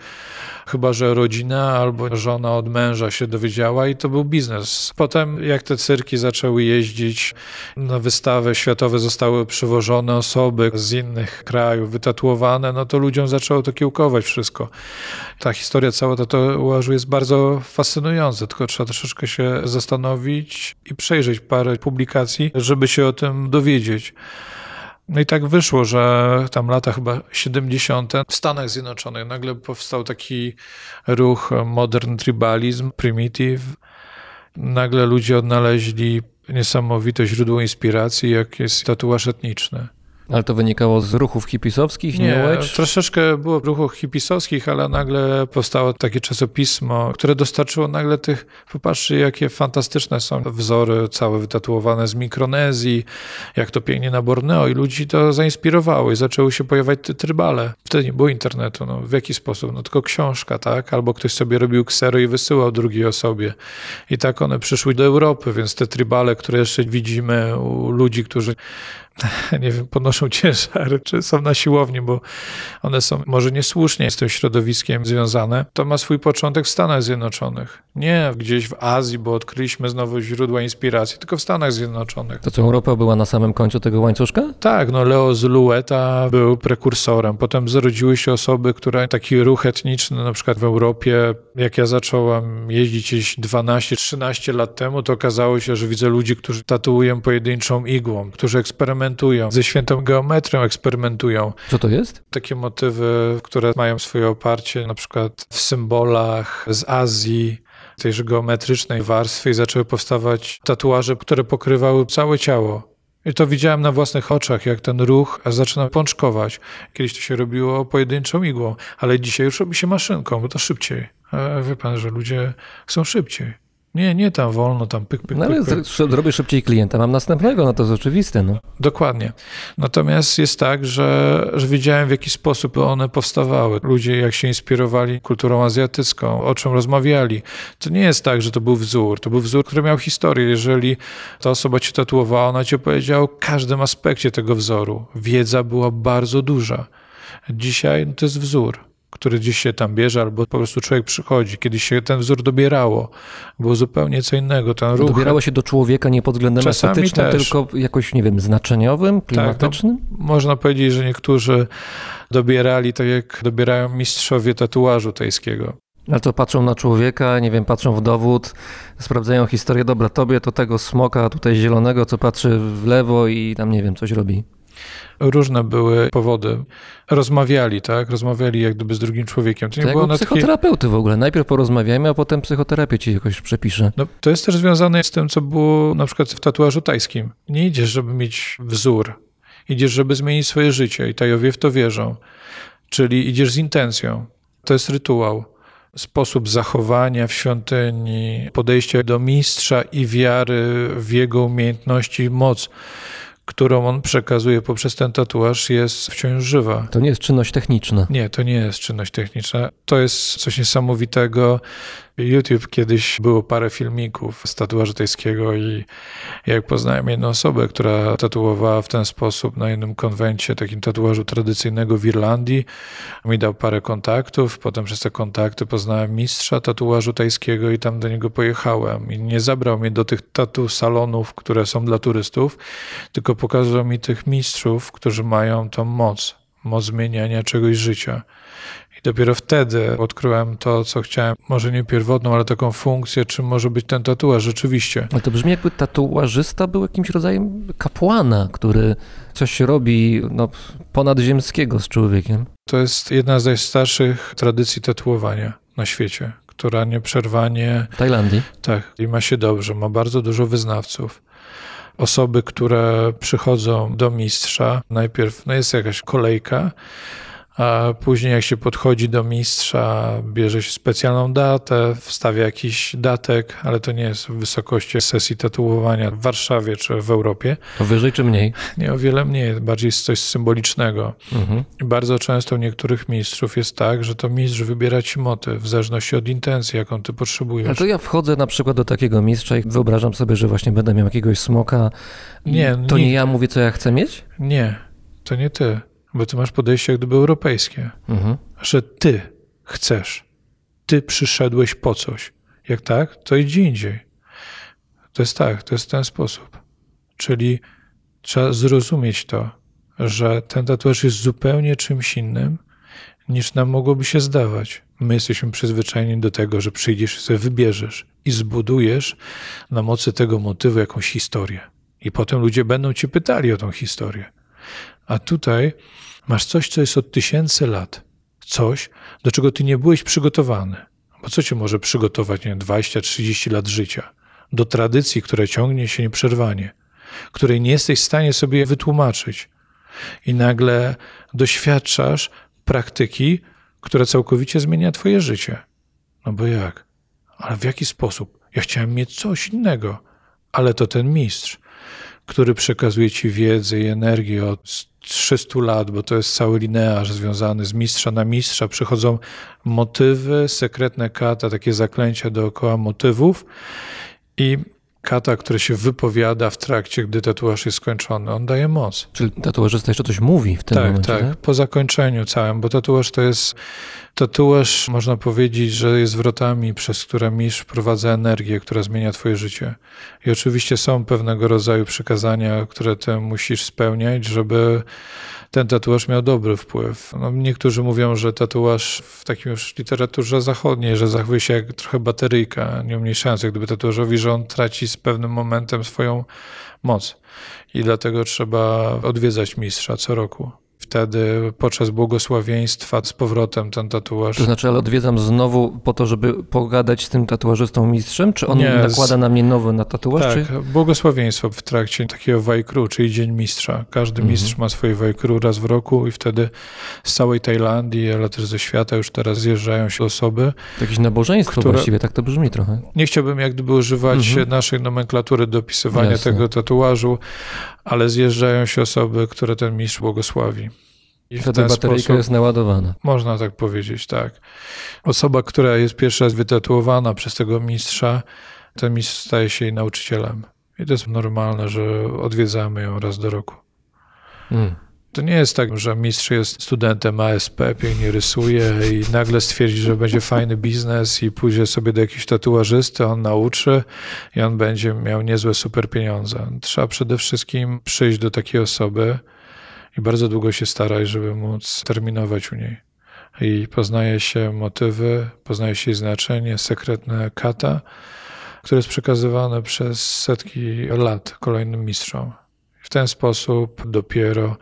Chyba, że rodzina albo żona od męża się dowiedziała i to był biznes. Potem jak te cyrki zaczęły jeździć na wystawy światowe, zostały przywożone osoby z innych krajów, wytatuowane, no to ludziom zaczęło to kiełkować wszystko. Ta historia cała tatuażu jest bardzo fascynująca, tylko trzeba troszeczkę się zastanowić i przejrzeć parę publikacji, żeby się o tym dowiedzieć. No i tak wyszło, że tam lata chyba 70. w Stanach Zjednoczonych nagle powstał taki ruch modern tribalizm, primitive. Nagle ludzie odnaleźli niesamowite źródło inspiracji, jak jest tatuaż etniczny. Ale to wynikało z ruchów hipisowskich, Nie, Age? troszeczkę było w ruchach hipisowskich, ale nagle powstało takie czasopismo, które dostarczyło nagle tych, popatrzcie jakie fantastyczne są wzory całe wytatuowane z Mikronezji, jak to pięknie na Borneo i ludzi to zainspirowało i zaczęły się pojawiać te trybale. Wtedy nie było internetu, no w jaki sposób? No tylko książka, tak? Albo ktoś sobie robił ksery i wysyłał drugiej osobie. I tak one przyszły do Europy, więc te trybale, które jeszcze widzimy u ludzi, którzy nie wiem, podnoszą ciężary, czy są na siłowni, bo one są może niesłusznie z tym środowiskiem związane, to ma swój początek w Stanach Zjednoczonych. Nie gdzieś w Azji, bo odkryliśmy znowu źródła inspiracji, tylko w Stanach Zjednoczonych. To co, Europa była na samym końcu tego łańcuszka? Tak, no Leo Zulueta był prekursorem. Potem zrodziły się osoby, które taki ruch etniczny, na przykład w Europie, jak ja zacząłem jeździć gdzieś 12-13 lat temu, to okazało się, że widzę ludzi, którzy tatuują pojedynczą igłą, którzy eksperymentują ze świętą geometrią, eksperymentują. Co to jest? Takie motywy, które mają swoje oparcie na przykład w symbolach z Azji, tejże geometrycznej warstwy i zaczęły powstawać tatuaże, które pokrywały całe ciało. I to widziałem na własnych oczach, jak ten ruch zaczyna pączkować. Kiedyś to się robiło pojedynczą igłą, ale dzisiaj już robi się maszynką, bo to szybciej. A wie pan, że ludzie chcą szybciej. Nie, nie tam wolno, tam pyk, pyk, No ale pyk, pyk. szybciej klienta, mam następnego, no to jest oczywiste. No. Dokładnie. Natomiast jest tak, że, że wiedziałem w jaki sposób one powstawały. Ludzie jak się inspirowali kulturą azjatycką, o czym rozmawiali. To nie jest tak, że to był wzór. To był wzór, który miał historię. Jeżeli ta osoba cię tatuowała, ona ci opowiedziała o każdym aspekcie tego wzoru. Wiedza była bardzo duża. Dzisiaj no, to jest wzór który gdzieś się tam bierze, albo po prostu człowiek przychodzi. Kiedyś się ten wzór dobierało, było zupełnie co innego. Ten ruch, Dobierało się do człowieka nie pod względem estetycznym. Tak, tylko jakoś, nie wiem, znaczeniowym, klimatycznym? Można powiedzieć, że niektórzy dobierali tak, jak dobierają mistrzowie tatuażu tajskiego. Ale to patrzą na człowieka, nie wiem, patrzą w dowód, sprawdzają historię, dobra, tobie to tego smoka tutaj zielonego, co patrzy w lewo i tam, nie wiem, coś robi. Różne były powody. Rozmawiali, tak? Rozmawiali jak gdyby z drugim człowiekiem. To To nie jak było na psychoterapeuty w ogóle. Najpierw porozmawiajmy, a potem psychoterapię ci jakoś przepisze. No, to jest też związane z tym, co było na przykład w tatuażu tajskim. Nie idziesz, żeby mieć wzór. Idziesz, żeby zmienić swoje życie i Tajowie w to wierzą. Czyli idziesz z intencją. To jest rytuał. Sposób zachowania w świątyni, podejście do mistrza i wiary w jego umiejętności i moc, którą on przekazuje poprzez ten tatuaż, jest wciąż żywa. To nie jest czynność techniczna. Nie, to nie jest czynność techniczna. To jest coś niesamowitego. YouTube kiedyś było parę filmików z tatuażu tajskiego i jak poznałem jedną osobę, która tatuowała w ten sposób na jednym konwencie, takim tatuażu tradycyjnego w Irlandii, mi dał parę kontaktów, potem przez te kontakty poznałem mistrza tatuażu tajskiego i tam do niego pojechałem i nie zabrał mnie do tych tatu salonów, które są dla turystów, tylko pokazał mi tych mistrzów, którzy mają tą moc, moc zmieniania czegoś życia. Dopiero wtedy odkryłem to, co chciałem, może nie pierwotną, ale taką funkcję, czym może być ten tatuaż rzeczywiście. Ale to brzmi jakby tatuażysta był jakimś rodzajem kapłana, który coś robi no, ponadzziemskiego z człowiekiem. To jest jedna z najstarszych tradycji tatuowania na świecie, która nieprzerwanie, W Tajlandii. tak, i ma się dobrze, ma bardzo dużo wyznawców. Osoby, które przychodzą do mistrza, najpierw no jest jakaś kolejka, a później jak się podchodzi do mistrza, bierze się specjalną datę, wstawia jakiś datek, ale to nie jest w wysokości sesji tatuowania w Warszawie czy w Europie. To wyżej czy mniej? Nie, o wiele mniej, bardziej jest coś symbolicznego. Mhm. Bardzo często u niektórych mistrzów jest tak, że to mistrz wybiera ci motyw w zależności od intencji, jaką ty potrzebujesz. Ale to ja wchodzę na przykład do takiego mistrza i wyobrażam sobie, że właśnie będę miał jakiegoś smoka. Nie, To nie nie- ja mówię, co ja chcę mieć? Nie, to nie ty, bo ty masz podejście jak gdyby europejskie. Mhm. że ty chcesz, ty przyszedłeś po coś. Jak tak, to idź indziej. To jest tak, to jest w ten sposób. Czyli trzeba zrozumieć to, że ten tatuaż jest zupełnie czymś innym, niż nam mogłoby się zdawać. My jesteśmy przyzwyczajeni do tego, że przyjdziesz i sobie wybierzesz i zbudujesz na mocy tego motywu jakąś historię. I potem ludzie będą ci pytali o tą historię. A tutaj masz coś, co jest od tysięcy lat coś, do czego ty nie byłeś przygotowany. Bo co cię może przygotować, nie wiem, 20-30 lat życia? Do tradycji, która ciągnie się nieprzerwanie, której nie jesteś w stanie sobie wytłumaczyć. I nagle doświadczasz praktyki, która całkowicie zmienia twoje życie. No bo jak? Ale w jaki sposób? Ja chciałem mieć coś innego, ale to ten mistrz, który przekazuje ci wiedzę i energię od 300 lat, bo to jest cały linearz związany z mistrza na mistrza. Przychodzą motywy, sekretne kata, takie zaklęcia dookoła motywów i kata, które się wypowiada w trakcie, gdy tatuaż jest skończony. On daje moc. Czyli tatuażysta jeszcze coś mówi w tym tak, momencie, tak, tak? po zakończeniu całym, bo tatuaż to jest, tatuaż można powiedzieć, że jest wrotami, przez które mistrz wprowadza energię, która zmienia twoje życie. I oczywiście są pewnego rodzaju przykazania, które ty musisz spełniać, żeby ten tatuaż miał dobry wpływ. No, niektórzy mówią, że tatuaż w takim już literaturze zachodniej, że zachowuje się jak trochę bateryjka, nie umniejszając jak gdyby tatuażowi, że on traci z pewnym momentem swoją moc. I dlatego trzeba odwiedzać mistrza co roku. Wtedy podczas błogosławieństwa z powrotem ten tatuaż. To znaczy, ale odwiedzam znowu po to, żeby pogadać z tym tatuażystą mistrzem? Czy on Nie, z- nakłada na mnie nowy na tatuaż? Tak, Czy... błogosławieństwo w trakcie takiego wajkru, czyli Dzień Mistrza. Każdy Mhm. mistrz ma swoje wajkru raz w roku i wtedy z całej Tajlandii, ale też ze świata już teraz zjeżdżają się osoby. To jakieś nabożeństwo Które- właściwie, tak to brzmi trochę. Nie chciałbym jak gdyby używać Mhm. naszej nomenklatury do opisywania Jasne. tego tatuażu, ale zjeżdżają się osoby, które ten mistrz błogosławi. I Wtedy bateryjka sposób jest naładowana. Można tak powiedzieć, tak. Osoba, która jest pierwszy raz wytatuowana przez tego mistrza, ten mistrz staje się jej nauczycielem. I to jest normalne, że odwiedzamy ją raz do roku. Mm. To nie jest tak, że mistrz jest studentem ASP, pięknie rysuje i nagle stwierdzi, że będzie fajny biznes i pójdzie sobie do jakiegoś tatuażysty, on nauczy i on będzie miał niezłe super pieniądze. Trzeba przede wszystkim przyjść do takiej osoby i bardzo długo się starać, żeby móc terminować u niej. I poznaje się motywy, poznaje się znaczenie, sekretne kata, które jest przekazywane przez setki lat kolejnym mistrzom. W ten sposób dopiero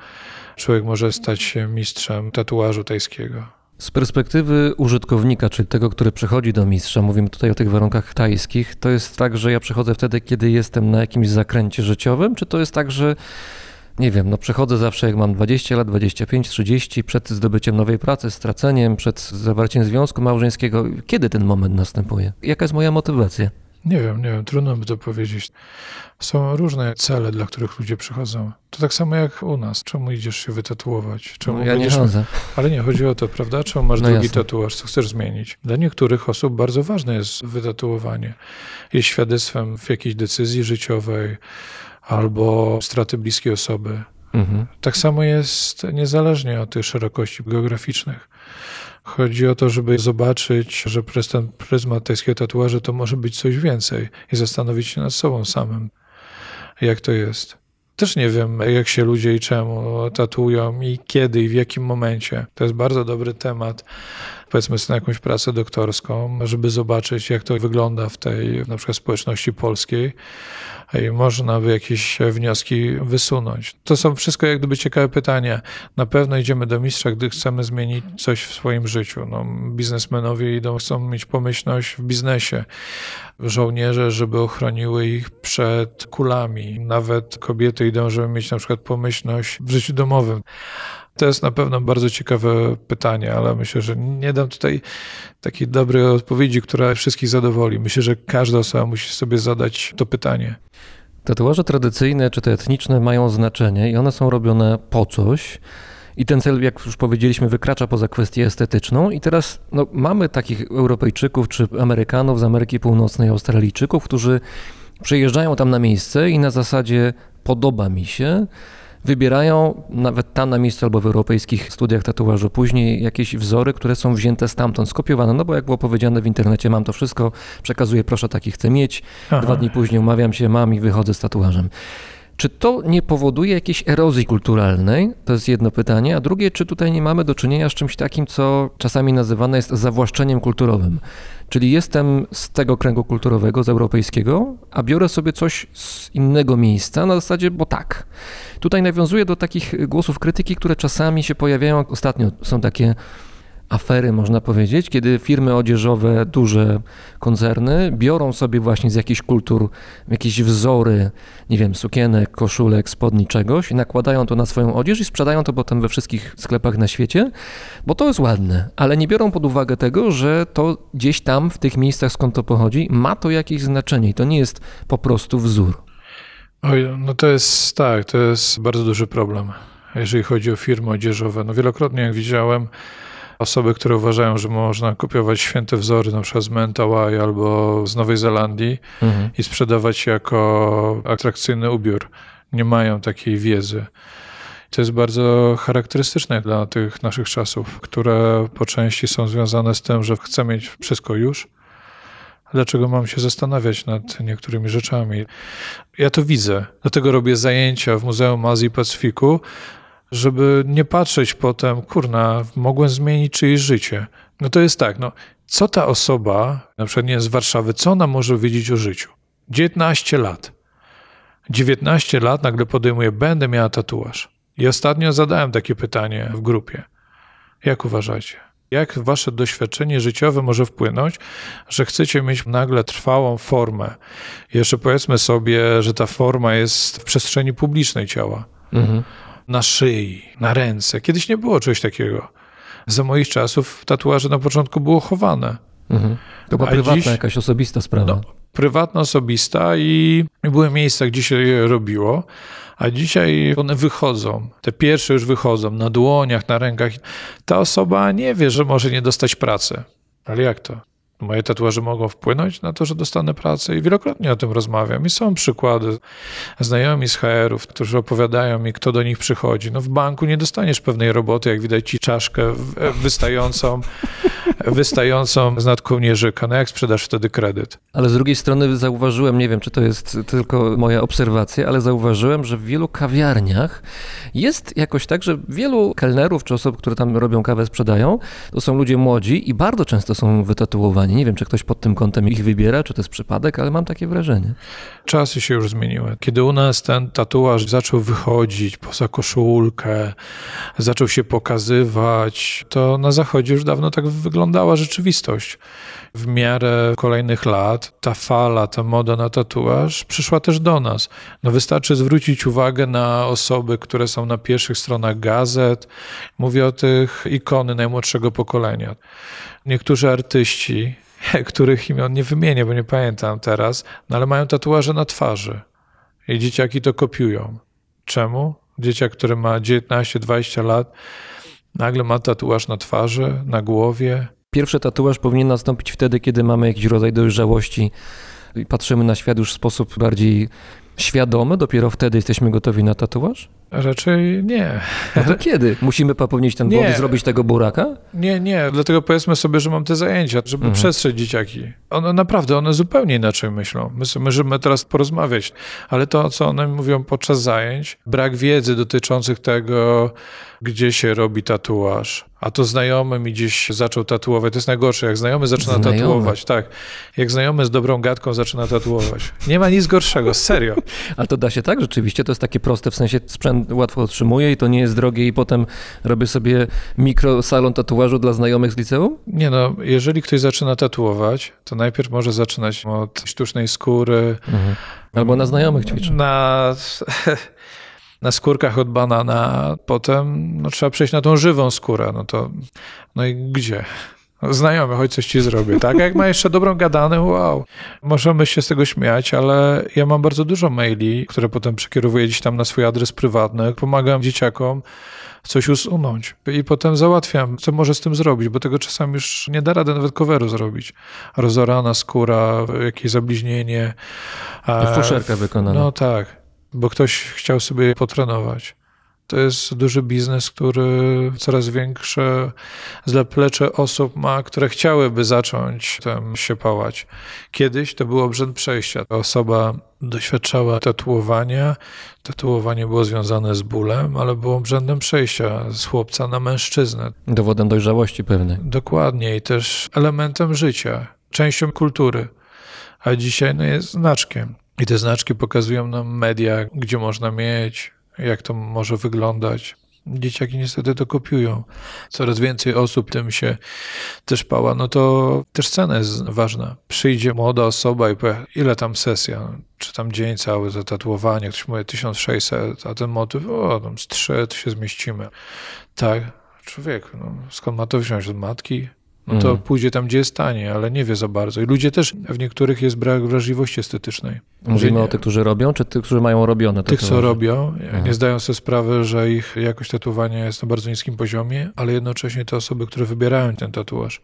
człowiek może stać się mistrzem tatuażu tajskiego. Z perspektywy użytkownika, czyli tego, który przychodzi do mistrza, mówimy tutaj o tych warunkach tajskich, to jest tak, że ja przychodzę wtedy, kiedy jestem na jakimś zakręcie życiowym, czy to jest tak, że nie wiem, no przychodzę zawsze jak mam 20 lat, 25, 30, przed zdobyciem nowej pracy, straceniem, przed zawarciem związku małżeńskiego. Kiedy ten moment następuje? Jaka jest moja motywacja? Nie wiem, nie wiem, trudno by to powiedzieć. Są różne cele, dla których ludzie przychodzą. To tak samo jak u nas. Czemu idziesz się wytatuować? Czemu No, ja nie będziesz... chodzę. Ale nie, chodzi o to, prawda? Czemu masz No drugi jasne. tatuaż? Co chcesz zmienić? Dla niektórych osób bardzo ważne jest wytatuowanie. Jest świadectwem w jakiejś decyzji życiowej albo straty bliskiej osoby. Mhm. Tak samo jest niezależnie od tych szerokości geograficznych. Chodzi o to, żeby zobaczyć, że przez ten pryzmat tajskiego tatuażu to może być coś więcej i zastanowić się nad sobą samym, jak to jest. Też nie wiem, jak się ludzie i czemu tatuują i kiedy i w jakim momencie. To jest bardzo dobry temat, powiedzmy sobie jakąś pracę doktorską, żeby zobaczyć, jak to wygląda w tej na przykład społeczności polskiej i można by jakieś wnioski wysunąć. To są wszystko jak gdyby ciekawe pytania. Na pewno idziemy do mistrza, gdy chcemy zmienić coś w swoim życiu. No, biznesmenowie idą, chcą mieć pomyślność w biznesie. Żołnierze, żeby ochroniły ich przed kulami. Nawet kobiety idą, żeby mieć na przykład pomyślność w życiu domowym. To jest na pewno bardzo ciekawe pytanie, ale myślę, że nie dam tutaj takiej dobrej odpowiedzi, która wszystkich zadowoli. Myślę, że każda osoba musi sobie zadać to pytanie. Tatuaże tradycyjne czy te etniczne mają znaczenie i one są robione po coś. I ten cel, jak już powiedzieliśmy, wykracza poza kwestię estetyczną. I teraz no, mamy takich Europejczyków czy Amerykanów z Ameryki Północnej, Australijczyków, którzy przyjeżdżają tam na miejsce i na zasadzie podoba mi się, wybierają nawet tam na miejscu albo w europejskich studiach tatuażu później jakieś wzory, które są wzięte stamtąd, skopiowane. No bo jak było powiedziane w internecie, mam to wszystko, przekazuję, proszę, taki chcę mieć. Aha. Dwa dni później umawiam się, mam i wychodzę z tatuażem. Czy to nie powoduje jakiejś erozji kulturalnej? To jest jedno pytanie. A drugie, czy tutaj nie mamy do czynienia z czymś takim, co czasami nazywane jest zawłaszczeniem kulturowym? Czyli jestem z tego kręgu kulturowego, z europejskiego, a biorę sobie coś z innego miejsca na zasadzie, bo tak. Tutaj nawiązuję do takich głosów krytyki, które czasami się pojawiają. Ostatnio są takie afery, można powiedzieć, kiedy firmy odzieżowe, duże koncerny biorą sobie właśnie z jakichś kultur jakieś wzory, nie wiem, sukienek, koszulek, spodni, czegoś i nakładają to na swoją odzież i sprzedają to potem we wszystkich sklepach na świecie, bo to jest ładne, ale nie biorą pod uwagę tego, że to gdzieś tam, w tych miejscach, skąd to pochodzi, ma to jakieś znaczenie i to nie jest po prostu wzór. Oj, no to jest tak, to jest bardzo duży problem, jeżeli chodzi o firmy odzieżowe. No wielokrotnie, jak widziałem, osoby, które uważają, że można kopiować święte wzory, na przykład z Mentawai albo z Nowej Zelandii Mhm. i sprzedawać jako atrakcyjny ubiór, nie mają takiej wiedzy. To jest bardzo charakterystyczne dla tych naszych czasów, które po części są związane z tym, że chcę mieć wszystko już. Dlaczego mam się zastanawiać nad niektórymi rzeczami? Ja to widzę, dlatego robię zajęcia w Muzeum Azji i Pacyfiku, żeby nie patrzeć potem, kurna, mogłem zmienić czyjeś życie. No to jest tak, no, co ta osoba, na przykład nie z Warszawy, co ona może wiedzieć o życiu? 19 lat. 19 lat nagle podejmuje, będę miała tatuaż. I ostatnio zadałem takie pytanie w grupie. Jak uważacie? Jak wasze doświadczenie życiowe może wpłynąć, że chcecie mieć nagle trwałą formę? Jeszcze powiedzmy sobie, że ta forma jest w przestrzeni publicznej ciała Mhm. Na szyi, na ręce. Kiedyś nie było czegoś takiego. Za moich czasów tatuaże na początku było chowane. Mhm. To była A prywatna, dziś- jakaś osobista sprawa. No, prywatna, osobista i były miejsca, gdzie się je robiło, a dzisiaj one wychodzą. Te pierwsze już wychodzą na dłoniach, na rękach. Ta osoba nie wie, że może nie dostać pracy. Ale jak to? Moje tatuaże mogą wpłynąć na to, że dostanę pracę i wielokrotnie o tym rozmawiam. I są przykłady. Znajomi z HR-ów, którzy opowiadają mi, kto do nich przychodzi. No w banku nie dostaniesz pewnej roboty, jak widać ci czaszkę wystającą, wystającą z nad kołnierzyka. No jak sprzedasz wtedy kredyt? Ale z drugiej strony zauważyłem, nie wiem czy to jest tylko moja obserwacja, ale zauważyłem, że w wielu kawiarniach jest jakoś tak, że wielu kelnerów czy osób, które tam robią kawę, sprzedają, to są ludzie młodzi i bardzo często są wytatuowani. Nie wiem, czy ktoś pod tym kątem ich wybiera, czy to jest przypadek, ale mam takie wrażenie. Czasy się już zmieniły. Kiedy u nas ten tatuaż zaczął wychodzić poza koszulkę, zaczął się pokazywać, to na zachodzie już dawno tak wyglądała rzeczywistość. W miarę kolejnych lat ta fala, ta moda na tatuaż przyszła też do nas. No wystarczy zwrócić uwagę na osoby, które są na pierwszych stronach gazet. Mówię o tych ikony najmłodszego pokolenia. Niektórzy artyści, których imion nie wymienię, bo nie pamiętam teraz, no ale mają tatuaże na twarzy. I dzieciaki to kopiują. Czemu? Dzieciak, który ma 19-20 lat, nagle ma tatuaż na twarzy, na głowie. Pierwszy tatuaż powinien nastąpić wtedy, kiedy mamy jakiś rodzaj dojrzałości i patrzymy na świat już w sposób bardziej świadomy, dopiero wtedy jesteśmy gotowi na tatuaż? Raczej nie. No to kiedy? Musimy popełnić ten błąd i zrobić tego buraka? Nie, nie, dlatego powiedzmy sobie, że mam te zajęcia, żeby Mhm. przestrzec dzieciaki. One naprawdę, one zupełnie inaczej myślą. My możemy teraz porozmawiać, ale to, co one mówią podczas zajęć, brak wiedzy dotyczących tego, gdzie się robi tatuaż. A to znajomy mi gdzieś zaczął tatuować. To jest najgorsze, jak znajomy zaczyna Znajomy. tatuować. Tak, jak znajomy z dobrą gadką zaczyna tatuować. Nie ma nic gorszego, serio. Ale to da się tak? Rzeczywiście to jest takie proste, w sensie sprzęt łatwo otrzymuję i to nie jest drogie i potem robię sobie mikro salon tatuażu dla znajomych z liceum? Nie no, jeżeli ktoś zaczyna tatuować, to najpierw może zaczynać od sztucznej skóry, Albo na znajomych ćwiczę. Na... na skórkach od banana, potem no, trzeba przejść na tą żywą skórę. No to, no i gdzie? Znajomy, choć coś ci zrobię, tak? A jak ma jeszcze dobrą gadanę, wow. Możemy się z tego śmiać, ale ja mam bardzo dużo maili, które potem przekierowuję gdzieś tam na swój adres prywatny. Pomagam dzieciakom coś usunąć i potem załatwiam, co może z tym zrobić, bo tego czasami już nie da rady nawet coveru zrobić. Rozorana skóra, jakieś zabliźnienie. a- Fuszerka wykonana. No tak, bo ktoś chciał sobie potrenować. To jest duży biznes, który coraz większe zaplecze osób ma, które chciałyby zacząć tym się pałać. Kiedyś to był obrzęd przejścia. Osoba doświadczała tatuowania. Tatuowanie było związane z bólem, ale było obrzędem przejścia z chłopca na mężczyznę. Dowodem dojrzałości pewnej. Dokładnie i też elementem życia, częścią kultury. A dzisiaj no, jest znaczkiem. I te znaczki pokazują nam media, gdzie można mieć, jak to może wyglądać. Dzieciaki niestety to kopiują. Coraz więcej osób tym się też pała. No to też cena jest ważna. Przyjdzie młoda osoba i powie, ile tam sesja, czy tam dzień cały za tatuowanie, ktoś mówi 1600, a ten motyw, o, tam z 3 to się zmieścimy. Tak, człowiek, no, skąd ma to wziąć od matki? No to Mm. pójdzie tam, gdzie jest tanie, ale nie wie za bardzo. I ludzie też, w niektórych jest brak wrażliwości estetycznej. Mówimy nie- o tych, którzy robią, czy tych, którzy mają robione? Tych, co robią, Mhm. nie zdają sobie sprawy, że ich jakość tatuowania jest na bardzo niskim poziomie, ale jednocześnie te osoby, które wybierają ten tatuaż.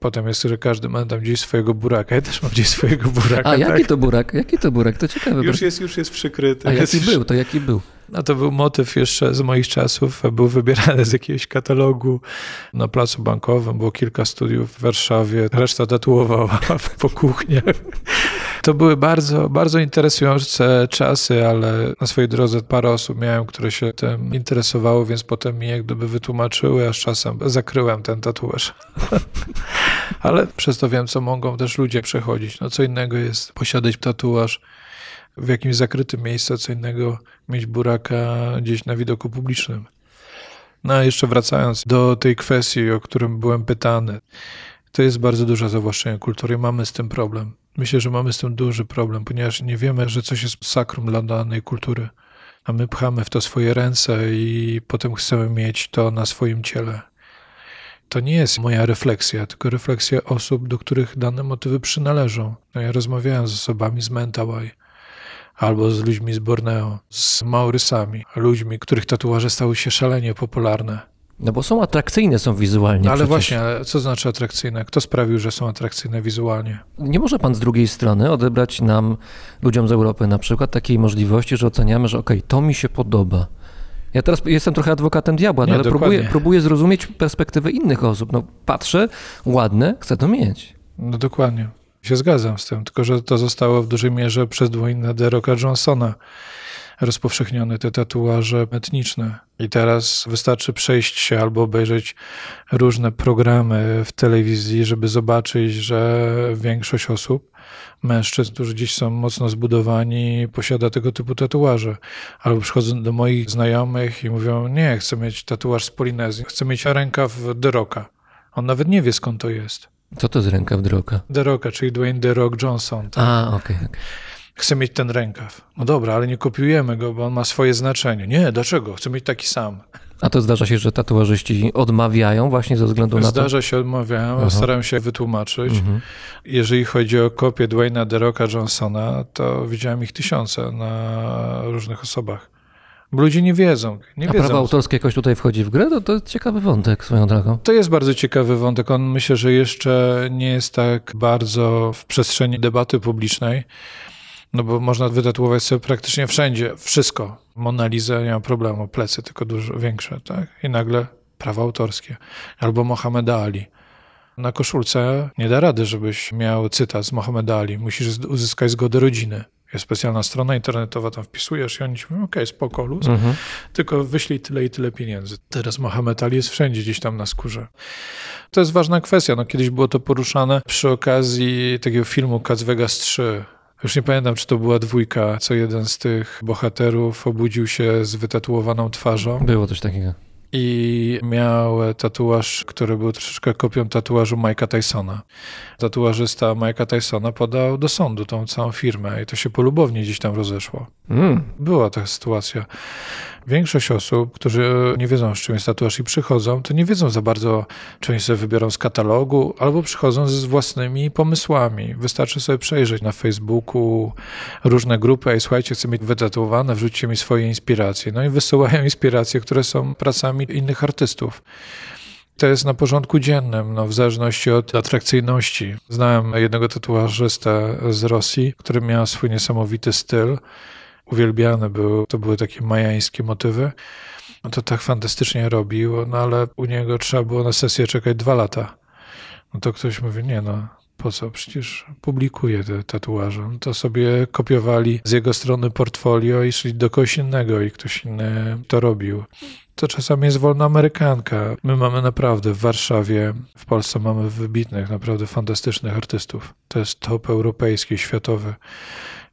Potem jest, że każdy ma tam gdzieś swojego buraka. Ja też mam gdzieś swojego buraka. A jaki tak? to burak? Jaki to burak? To ciekawe. Już jest, już jest przykryty. A Jest jaki już- był? To jaki był? No to był motyw jeszcze z moich czasów. Był wybierany z jakiegoś katalogu na placu bankowym. Było kilka studiów w Warszawie. Reszta tatuowała po kuchniach. To były bardzo, bardzo interesujące czasy, ale na swojej drodze parę osób miałem, które się tym interesowało, więc potem mi jak gdyby wytłumaczyły, aż czasem zakryłem ten tatuaż. ale przez to wiem, co mogą też ludzie przechodzić. No co innego jest posiadać tatuaż w jakimś zakrytym miejscu, co innego mieć buraka gdzieś na widoku publicznym. No a jeszcze wracając do tej kwestii, o którym byłem pytany, to jest bardzo duże zawłaszczenie kultury. Mamy z tym problem. Myślę, że mamy z tym duży problem, ponieważ nie wiemy, że coś jest sakrum dla danej kultury. A my pchamy w to swoje ręce i potem chcemy mieć to na swoim ciele. To nie jest moja refleksja, tylko refleksja osób, do których dane motywy przynależą. No ja rozmawiałem z osobami z Mentawai, albo z ludźmi z Borneo, z Maurysami, ludźmi, których tatuaże stały się szalenie popularne. No bo są atrakcyjne, są wizualnie. No ale przecież. właśnie, ale co znaczy atrakcyjne? Kto sprawił, że są atrakcyjne wizualnie? Nie może pan z drugiej strony odebrać nam, ludziom z Europy na przykład, takiej możliwości, że oceniamy, że okej, to mi się podoba. Ja teraz jestem trochę adwokatem diabła, no ale próbuję, próbuję zrozumieć perspektywę innych osób. No patrzę, ładne, chcę to mieć. No dokładnie. Się zgadzam z tym, tylko że to zostało w dużej mierze przez Dwayna The Rocka Johnsona rozpowszechnione te tatuaże etniczne. I teraz wystarczy przejść się albo obejrzeć różne programy w telewizji, żeby zobaczyć, że większość osób, mężczyzn, którzy gdzieś są mocno zbudowani, posiada tego typu tatuaże. Albo przychodzą do moich znajomych i mówią, nie, chcę mieć tatuaż z Polinezji, chcę mieć rękaw The Rocka. On nawet nie wie, skąd to jest. Co to jest ręka w droga? The Rocka, czyli Dwayne The Rock Johnson. Tak? A, okej. okej. Chcę mieć ten rękaw. No dobra, ale nie kopiujemy go, bo on ma swoje znaczenie. Nie, dlaczego? Chcę mieć taki sam. A to zdarza się, że tatuażyści odmawiają właśnie ze względu na to? Zdarza się, odmawiałem, Aha. staram się wytłumaczyć. Mhm. Jeżeli chodzi o kopię Dwayna The Rocka Johnsona, to widziałem ich tysiące na różnych osobach. Bo ludzie nie wiedzą. Nie A wiedzą. prawo autorskie jakoś tutaj wchodzi w grę? To, to jest ciekawy wątek swoją drogą. To jest bardzo ciekawy wątek. On myślę, że jeszcze nie jest tak bardzo w przestrzeni debaty publicznej, no bo można wytatuować sobie praktycznie wszędzie wszystko. Mona Lisa nie ma problemu, plecy tylko dużo większe, tak? I nagle prawa autorskie. Albo Mohameda Ali. Na koszulce nie da rady, żebyś miał cytat z Mohameda Ali. Musisz uzyskać zgodę rodziny. Jest specjalna strona internetowa, tam wpisujesz i oni ci mówią, okej, spoko, luz, Mhm. tylko wyślij tyle i tyle pieniędzy. Teraz Mohamed Ali jest wszędzie gdzieś tam na skórze. To jest ważna kwestia. No, kiedyś było to poruszane przy okazji takiego filmu Cats Vegas 3. Już nie pamiętam, czy to była dwójka, co jeden z tych bohaterów obudził się z wytatuowaną twarzą Było coś takiego. I miał tatuaż, który był troszeczkę kopią tatuażu Mike'a Tysona. Tatuażysta Mike'a Tysona podał do sądu tą całą firmę i to się polubownie gdzieś tam rozeszło. Mm. Była taka sytuacja. Większość osób, którzy nie wiedzą, z czym jest tatuaż i przychodzą, to nie wiedzą za bardzo, czy oni sobie wybiorą z katalogu, albo przychodzą z własnymi pomysłami. Wystarczy sobie przejrzeć na Facebooku różne grupy, ej, słuchajcie, chcę mieć wytatuowane, wrzućcie mi swoje inspiracje. No i wysyłają inspiracje, które są pracami innych artystów. To jest na porządku dziennym, no, w zależności od atrakcyjności. Znałem jednego tatuażystę z Rosji, który miał swój niesamowity styl uwielbiane był, to były takie majańskie motywy. On to tak fantastycznie robił, no ale u niego trzeba było na sesję czekać dwa lata. No to ktoś mówi, nie no, po co? Przecież publikuje te tatuaże. No to sobie kopiowali z jego strony portfolio i szli do kogoś innego i ktoś inny to robił. To czasami jest wolna amerykanka. My mamy naprawdę w Warszawie, w Polsce mamy wybitnych, naprawdę fantastycznych artystów. To jest top europejski, światowy.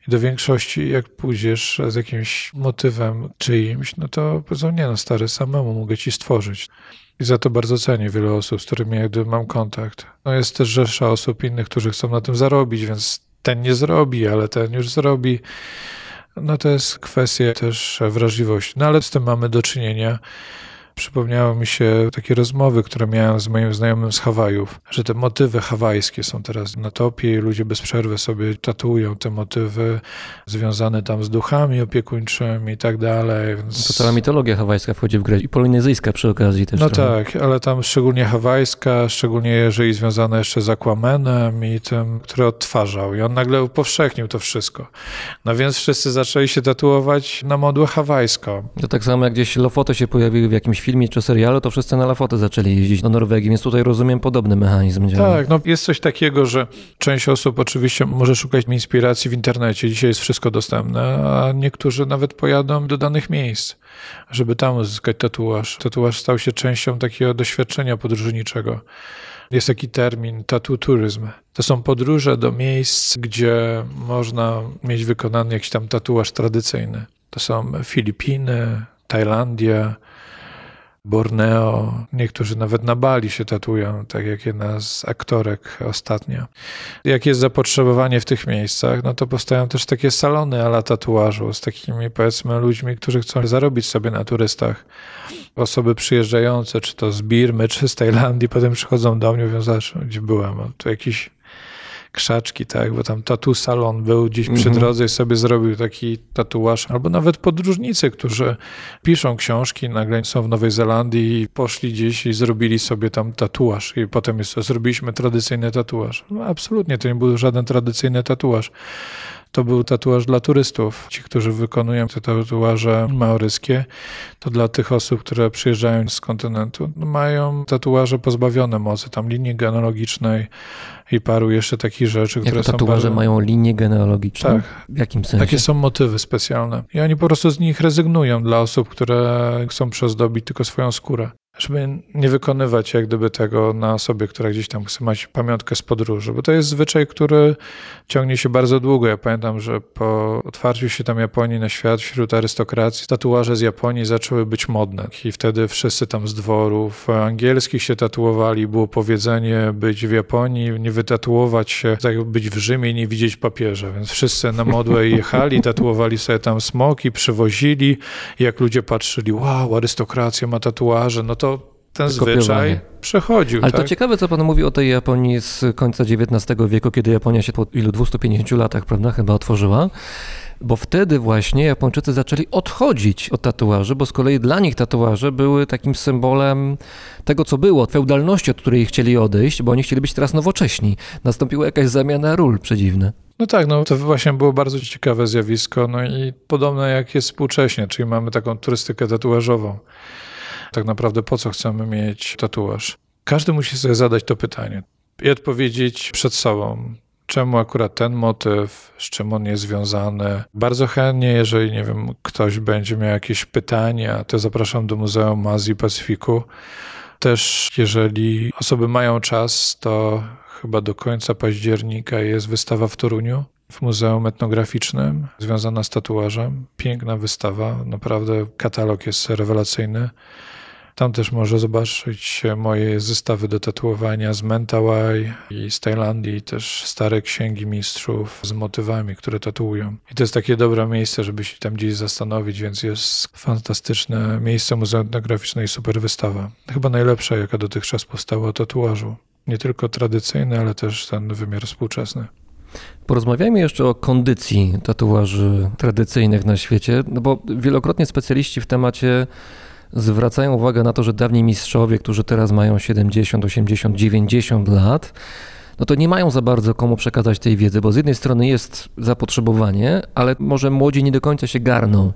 I do większości, jak pójdziesz z jakimś motywem czyimś, no to powiedzą, nie no stary, samemu mogę ci stworzyć. I za to bardzo cenię wiele osób, z którymi jakby mam kontakt. No jest też rzesza osób innych, którzy chcą na tym zarobić, więc ten nie zrobi, ale ten już zrobi. No to jest kwestia też wrażliwości. No ale z tym mamy do czynienia. Przypomniały mi się takie rozmowy, które miałem z moim znajomym z Hawajów, że te motywy hawajskie są teraz na topie i ludzie bez przerwy sobie tatuują te motywy związane tam z duchami opiekuńczymi i tak dalej. Więc... To cała mitologia hawajska wchodzi w grę i polinezyjska przy okazji też. No trochę. tak, ale tam szczególnie hawajska, szczególnie jeżeli związana jeszcze z Aquamanem i tym, który odtwarzał. I on nagle upowszechnił to wszystko. No więc wszyscy zaczęli się tatuować na modłę hawajską. To tak samo jak gdzieś Lofoty się pojawiły w jakimś filmie czy serialu, to wszyscy na Lofoty zaczęli jeździć do Norwegii, więc tutaj rozumiem podobny mechanizm. Tak, no jest coś takiego, że część osób oczywiście może szukać inspiracji w internecie. Dzisiaj jest wszystko dostępne, a niektórzy nawet pojadą do danych miejsc, żeby tam uzyskać tatuaż. Tatuaż stał się częścią takiego doświadczenia podróżniczego. Jest taki termin tattoo tourism. To są podróże do miejsc, gdzie można mieć wykonany jakiś tam tatuaż tradycyjny. To są Filipiny, Tajlandia, Borneo, niektórzy nawet na Bali się tatują, tak jak jedna z aktorek ostatnio. Jak jest zapotrzebowanie w tych miejscach, no to powstają też takie salony ala tatuażu z takimi powiedzmy ludźmi, którzy chcą zarobić sobie na turystach. Osoby przyjeżdżające, czy to z Birmy, czy z Tajlandii, potem przychodzą do mnie i mówią, gdzie byłem, tu jakiś krzaczki, tak, bo tam tatu salon był gdzieś przy Mhm. drodze i sobie zrobił taki tatuaż, albo nawet podróżnicy, którzy piszą książki, nagle są w Nowej Zelandii i poszli gdzieś i zrobili sobie tam tatuaż i potem jest, zrobiliśmy tradycyjny tatuaż. No, absolutnie, to nie był żaden tradycyjny tatuaż. To był tatuaż dla turystów. Ci, którzy wykonują te tatuaże maoryskie, to dla tych osób, które przyjeżdżają z kontynentu, no mają tatuaże pozbawione mocy, tam linii genealogicznej i paru jeszcze takich rzeczy, które Jako są tatuaże bardzo... mają linię genealogiczną? Tak. W jakim sensie? Takie są motywy specjalne. I oni po prostu z nich rezygnują dla osób, które chcą przyozdobić tylko swoją skórę. Żeby nie wykonywać jak gdyby tego na osobie, która gdzieś tam chce mieć pamiątkę z podróży, bo to jest zwyczaj, który ciągnie się bardzo długo. Ja pamiętam, że po otwarciu się tam Japonii na świat wśród arystokracji, tatuaże z Japonii zaczęły być modne i wtedy wszyscy tam z dworów angielskich się tatuowali. Było powiedzenie być w Japonii, nie wytatuować się, tak być w Rzymie nie widzieć papieża, więc wszyscy na modłę jechali, tatuowali sobie tam smoki, przywozili jak ludzie patrzyli, wow, arystokracja ma tatuaże, no to ten Wykopiowanie. zwyczaj przechodził. Ale tak? to ciekawe, co pan mówi o tej Japonii z końca XIX wieku, kiedy Japonia się po ilu 250 latach, prawda, chyba otworzyła. Bo wtedy właśnie Japończycy zaczęli odchodzić od tatuaży, bo z kolei dla nich tatuaże były takim symbolem tego, co było, feudalności, od której chcieli odejść, bo oni chcieli być teraz nowocześni. Nastąpiła jakaś zamiana ról przedziwne. No tak, no to właśnie było bardzo ciekawe zjawisko, no i podobne jak jest współcześnie, czyli mamy taką turystykę tatuażową. Tak naprawdę po co chcemy mieć tatuaż? Każdy musi sobie zadać to pytanie i odpowiedzieć przed sobą, czemu akurat ten motyw, z czym on jest związany. Bardzo chętnie, jeżeli, nie wiem, ktoś będzie miał jakieś pytania, to zapraszam do Muzeum Azji i Pacyfiku. Też jeżeli osoby mają czas, to chyba do końca października jest wystawa w Toruniu w Muzeum Etnograficznym związana z tatuażem. Piękna wystawa, naprawdę katalog jest rewelacyjny. Tam też może zobaczyć moje zestawy do tatuowania z Mentawai i z Tajlandii, też stare księgi mistrzów z motywami, które tatuują. I to jest takie dobre miejsce, żeby się tam gdzieś zastanowić, więc jest fantastyczne miejsce muzeum etnograficzne i super wystawa. Chyba najlepsza, jaka dotychczas powstała o tatuażu. Nie tylko tradycyjny, ale też ten wymiar współczesny. Porozmawiajmy jeszcze o kondycji tatuaży tradycyjnych na świecie, no bo wielokrotnie specjaliści w temacie zwracają uwagę na to, że dawni mistrzowie, którzy teraz mają 70, 80, 90 lat, no to nie mają za bardzo komu przekazać tej wiedzy, bo z jednej strony jest zapotrzebowanie, ale może młodzi nie do końca się garną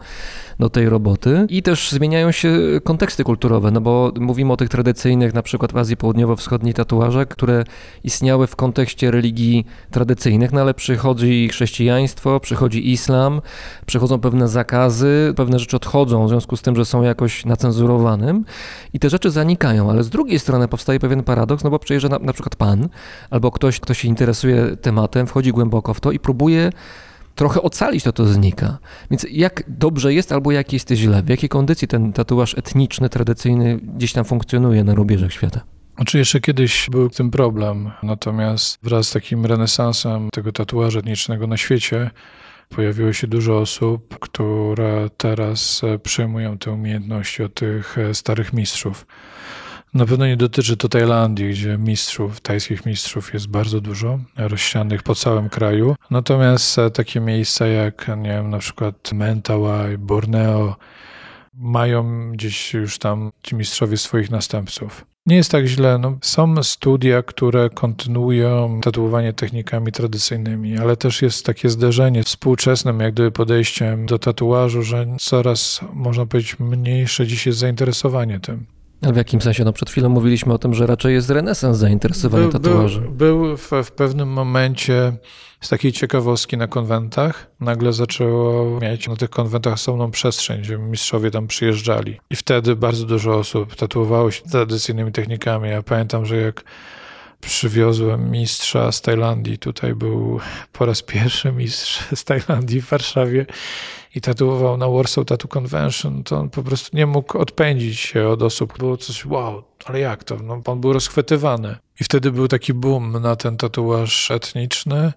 do tej roboty. I też zmieniają się konteksty kulturowe, no bo mówimy o tych tradycyjnych, na przykład w Azji Południowo-Wschodniej tatuażach, które istniały w kontekście religii tradycyjnych, no ale przychodzi chrześcijaństwo, przychodzi islam, przychodzą pewne zakazy, pewne rzeczy odchodzą w związku z tym, że są jakoś nacenzurowanym i te rzeczy zanikają, ale z drugiej strony powstaje pewien paradoks, no bo przyjeżdża na, na przykład pan albo ktoś, kto się interesuje tematem, wchodzi głęboko w to i próbuje trochę ocalić, to to znika. Więc jak dobrze jest, albo jak jest źle? W jakiej kondycji ten tatuaż etniczny, tradycyjny gdzieś tam funkcjonuje na rubieżach świata? Znaczy jeszcze kiedyś był tym problem, natomiast wraz z takim renesansem tego tatuażu etnicznego na świecie pojawiło się dużo osób, które teraz przejmują te umiejętności od tych starych mistrzów. Na pewno nie dotyczy to Tajlandii, gdzie mistrzów, tajskich mistrzów jest bardzo dużo, rozsianych po całym kraju. Natomiast takie miejsca jak, nie wiem, na przykład Mentawai, Borneo, mają gdzieś już tam ci mistrzowie swoich następców. Nie jest tak źle. No, są studia, które kontynuują tatuowanie technikami tradycyjnymi, ale też jest takie zderzenie współczesnym, jak gdyby podejściem do tatuażu, że coraz, można powiedzieć, mniejsze dziś jest zainteresowanie tym. Ale w jakim sensie? No przed chwilą mówiliśmy o tym, że raczej jest renesans zainteresowania był, tatuaży. Był, był w, w, pewnym momencie z takiej ciekawostki na konwentach. Nagle zaczęło mieć na tych konwentach osobną przestrzeń, gdzie mistrzowie tam przyjeżdżali. I wtedy bardzo dużo osób tatuowało się tradycyjnymi technikami. Ja pamiętam, że jak przywiozłem mistrza z Tajlandii, tutaj był po raz pierwszy mistrz z Tajlandii w Warszawie i tatuował na Warsaw Tattoo Convention, to on po prostu nie mógł odpędzić się od osób. Było coś, wow, ale jak to? No, on był rozchwytywany. I wtedy był taki boom na ten tatuaż etniczny,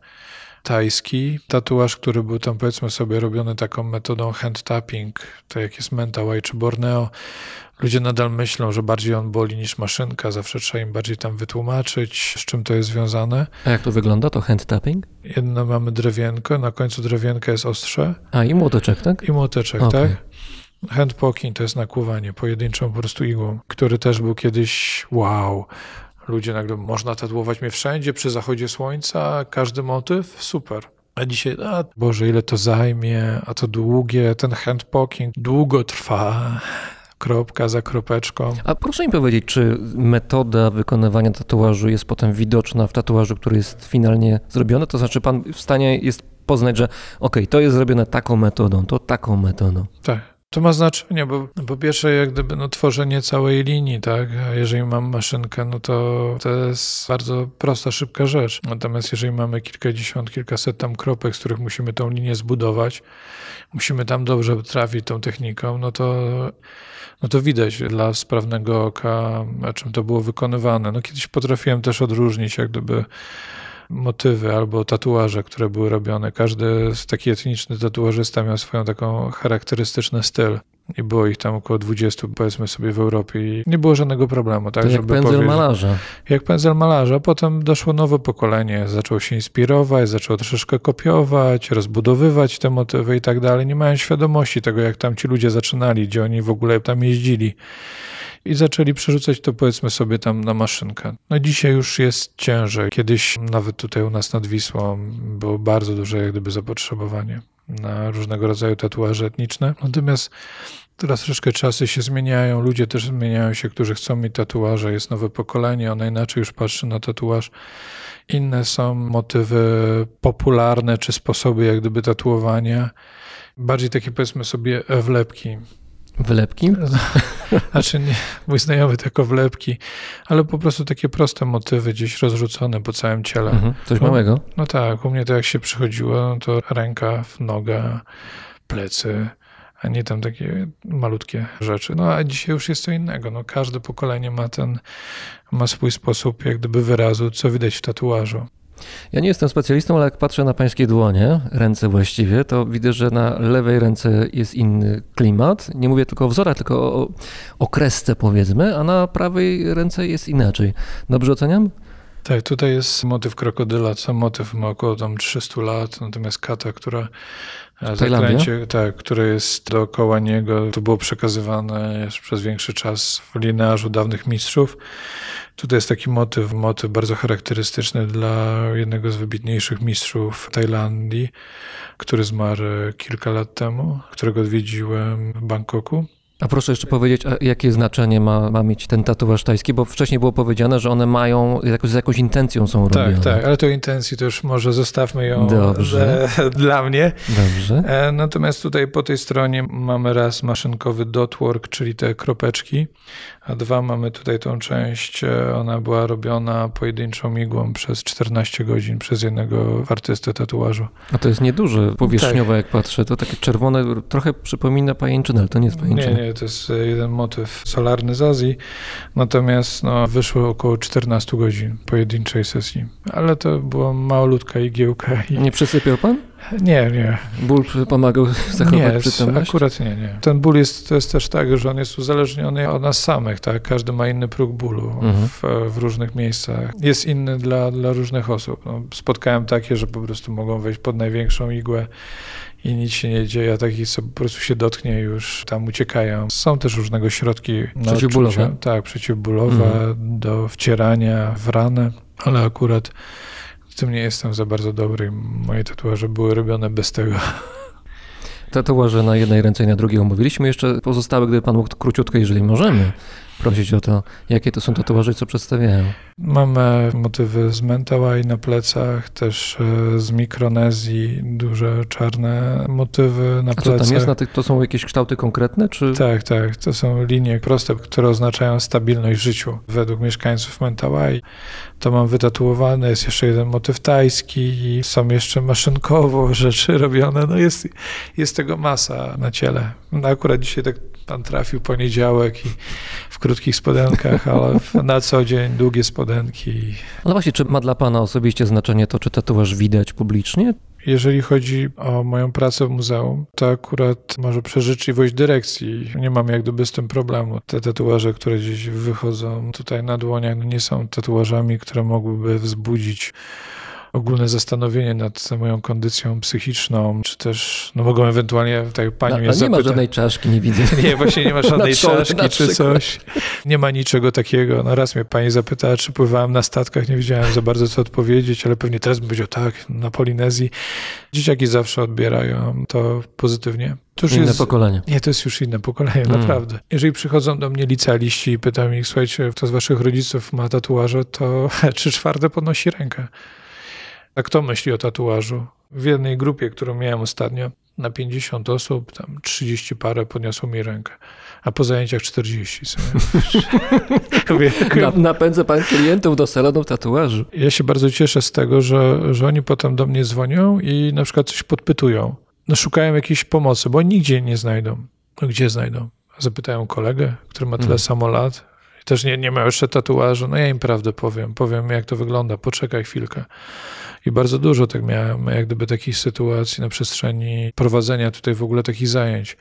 tajski. Tatuaż, który był tam powiedzmy sobie robiony taką metodą hand tapping, tak jak jest Mentawai czy Borneo. Ludzie nadal myślą, że bardziej on boli niż maszynka, zawsze trzeba im bardziej tam wytłumaczyć, z czym to jest związane. A jak to wygląda, to hand tapping? Jedno mamy drewienko, na końcu drewienka jest ostrze. A i młoteczek, tak? I młoteczek, okay. tak? Hand poking to jest nakłuwanie pojedynczą po prostu igłą, który też był kiedyś wow. Ludzie nagle, można tatuować mnie wszędzie przy zachodzie słońca, każdy motyw, super. A dzisiaj, a Boże, ile to zajmie, a to długie, ten hand poking długo trwa kropka za kropeczką. A proszę mi powiedzieć, czy metoda wykonywania tatuażu jest potem widoczna w tatuażu, który jest finalnie zrobiony? To znaczy, pan w stanie jest poznać, że ok, to jest zrobione taką metodą, to taką metodą. Tak. To ma znaczenie, bo po pierwsze, jak gdyby no, tworzenie całej linii, tak? A jeżeli mam maszynkę, no to to jest bardzo prosta, szybka rzecz. Natomiast jeżeli mamy kilkadziesiąt, kilkaset tam kropek, z których musimy tą linię zbudować, musimy tam dobrze trafić tą techniką, no to no to widać dla sprawnego oka, czym to było wykonywane. No kiedyś potrafiłem też odróżnić jak gdyby motywy albo tatuaże, które były robione. Każdy z taki etniczny tatuażysta miał swoją taką charakterystyczny styl. I było ich tam około 20, powiedzmy sobie, w Europie i nie było żadnego problemu. Tak, to jak pędzel powiedzieć, malarza. Jak pędzel malarza. Potem doszło nowe pokolenie, zaczęło się inspirować, zaczęło troszeczkę kopiować, rozbudowywać te motywy i tak dalej. Nie mają świadomości tego, jak tam ci ludzie zaczynali, gdzie oni w ogóle tam jeździli i zaczęli przerzucać to powiedzmy sobie tam na maszynkę. No dzisiaj już jest ciężej. Kiedyś nawet tutaj u nas nad Wisłą było bardzo duże jak gdyby zapotrzebowanie na różnego rodzaju tatuaże etniczne. Natomiast teraz troszeczkę czasy się zmieniają, ludzie też zmieniają się, którzy chcą mieć tatuaże, jest nowe pokolenie, ono inaczej już patrzy na tatuaż. Inne są motywy popularne, czy sposoby jak gdyby tatuowania. Bardziej takie powiedzmy sobie wlepki. Wylepki? Znaczy, nie, mój znajomy tylko wlepki, ale po prostu takie proste motywy gdzieś rozrzucone po całym ciele. Mhm, coś no, małego? No tak, u mnie to jak się przychodziło, no to ręka, noga, plecy, a nie tam takie malutkie rzeczy. No a dzisiaj już jest co innego. No, każde pokolenie ma ten, ma swój sposób jak gdyby wyrazu, co widać w tatuażu. Ja nie jestem specjalistą, ale jak patrzę na pańskie dłonie, ręce właściwie, to widzę, że na lewej ręce jest inny klimat. Nie mówię tylko o wzorach, tylko o, o kresce powiedzmy, a na prawej ręce jest inaczej. Dobrze oceniam? Tak, tutaj jest motyw krokodyla. Sam motyw ma około tam 300 lat, natomiast kata, która e, zaklęcie, tak, które jest dookoła niego, to było przekazywane przez większy czas w linearzu dawnych mistrzów. Tutaj jest taki motyw, motyw bardzo charakterystyczny dla jednego z wybitniejszych mistrzów Tajlandii, który zmarł kilka lat temu, którego odwiedziłem w Bangkoku. A proszę jeszcze powiedzieć, jakie znaczenie ma, ma mieć ten tatuaż tajski, bo wcześniej było powiedziane, że one mają, jakoś, z jakąś intencją są tak, robione. Tak, tak, ale to intencji to już może zostawmy ją Dobrze. dla mnie. Dobrze. E, natomiast tutaj po tej stronie mamy raz maszynkowy dotwork, czyli te kropeczki, a dwa mamy tutaj tą część, e, ona była robiona pojedynczą migłą przez 14 godzin przez jednego artystę tatuażu. A to jest nieduże, powierzchniowe tak. jak patrzę, to takie czerwone, trochę przypomina pajęczynę, ale to nie jest pajęczyna. Nie, nie, to jest e, jeden motyw solarny z Azji, natomiast no, wyszło około 14 godzin pojedynczej sesji, ale to była malutka igiełka. I... Nie przysypiał pan? Nie, nie. Ból pomagał zachować nie, przytomność? akurat nie, nie. Ten ból jest, to jest też tak, że on jest uzależniony od nas samych, tak? Każdy ma inny próg bólu mhm. w, w, różnych miejscach. Jest inny dla, dla różnych osób. No, spotkałem takie, że po prostu mogą wejść pod największą igłę i nic się nie dzieje, a takich, co po prostu się dotknie już tam uciekają. Są też różnego środki przeciwbólowe. Odczucia, tak, przeciwbólowe mhm. do wcierania w ranę, ale akurat w tym nie jestem za bardzo dobry. Moje tatuaże były robione bez tego. Tatuaże na jednej ręce i na drugiej omówiliśmy. Jeszcze pozostałe, gdyby pan mógł króciutko, jeżeli możemy, prosić o to, jakie to są tatuaże, co przedstawiają. Mamy motywy z Mentawai na plecach, też e, z Mikronezji, duże czarne motywy na A plecach. co tam jest? Na tych, to są jakieś kształty konkretne? Czy... Tak, tak. To są linie proste, które oznaczają stabilność w życiu. Według mieszkańców Mentawai to mam wytatuowane, jest jeszcze jeden motyw tajski i są jeszcze maszynkowo rzeczy robione. No jest, jest tego masa na ciele. No akurat dzisiaj tak pan trafił poniedziałek i w krótkich spodenkach, ale na co dzień długie spodenki. Ale właśnie, czy ma dla pana osobiście znaczenie to, czy tatuaż widać publicznie? Jeżeli chodzi o moją pracę w muzeum, to akurat może przez życzliwość dyrekcji nie mam jak gdyby z tym problemu. Te tatuaże, które gdzieś wychodzą tutaj na dłoniach, no nie są tatuażami, które mogłyby wzbudzić ogólne zastanowienie nad moją kondycją psychiczną, czy też no mogą ewentualnie, tak jak pani no, mnie zapyta... nie ma żadnej czaszki, nie widzę. Nie, właśnie nie ma żadnej czaszki czy coś. Nie ma niczego takiego. No raz mnie pani zapytała, czy pływałem na statkach, nie wiedziałem za bardzo co odpowiedzieć, ale pewnie teraz bym powiedział tak, na Polinezji. Dzieciaki zawsze odbierają to pozytywnie. To inne jest, pokolenie. Nie, to jest już inne pokolenie, mm. naprawdę. Jeżeli przychodzą do mnie licealiści i pytają ich, słuchajcie, kto z waszych rodziców ma tatuaże, to trzy czwarte podnosi rękę. A kto myśli o tatuażu? W jednej grupie, którą miałem ostatnio, na 50 osób, tam 30 parę podniosło mi rękę, a po zajęciach 40. Napędzę pan klientów do salonu tatuażu. Ja się bardzo cieszę z tego, że, że oni potem do mnie dzwonią i na przykład coś podpytują. No szukają jakiejś pomocy, bo nigdzie nie znajdą. No gdzie znajdą? Zapytają kolegę, który ma tyle hmm. samo lat, też nie, nie ma jeszcze tatuażu. No ja im prawdę powiem, powiem jak to wygląda, poczekaj chwilkę. I bardzo dużo tak miałem, jak gdyby takich sytuacji na przestrzeni prowadzenia tutaj w ogóle takich zajęć.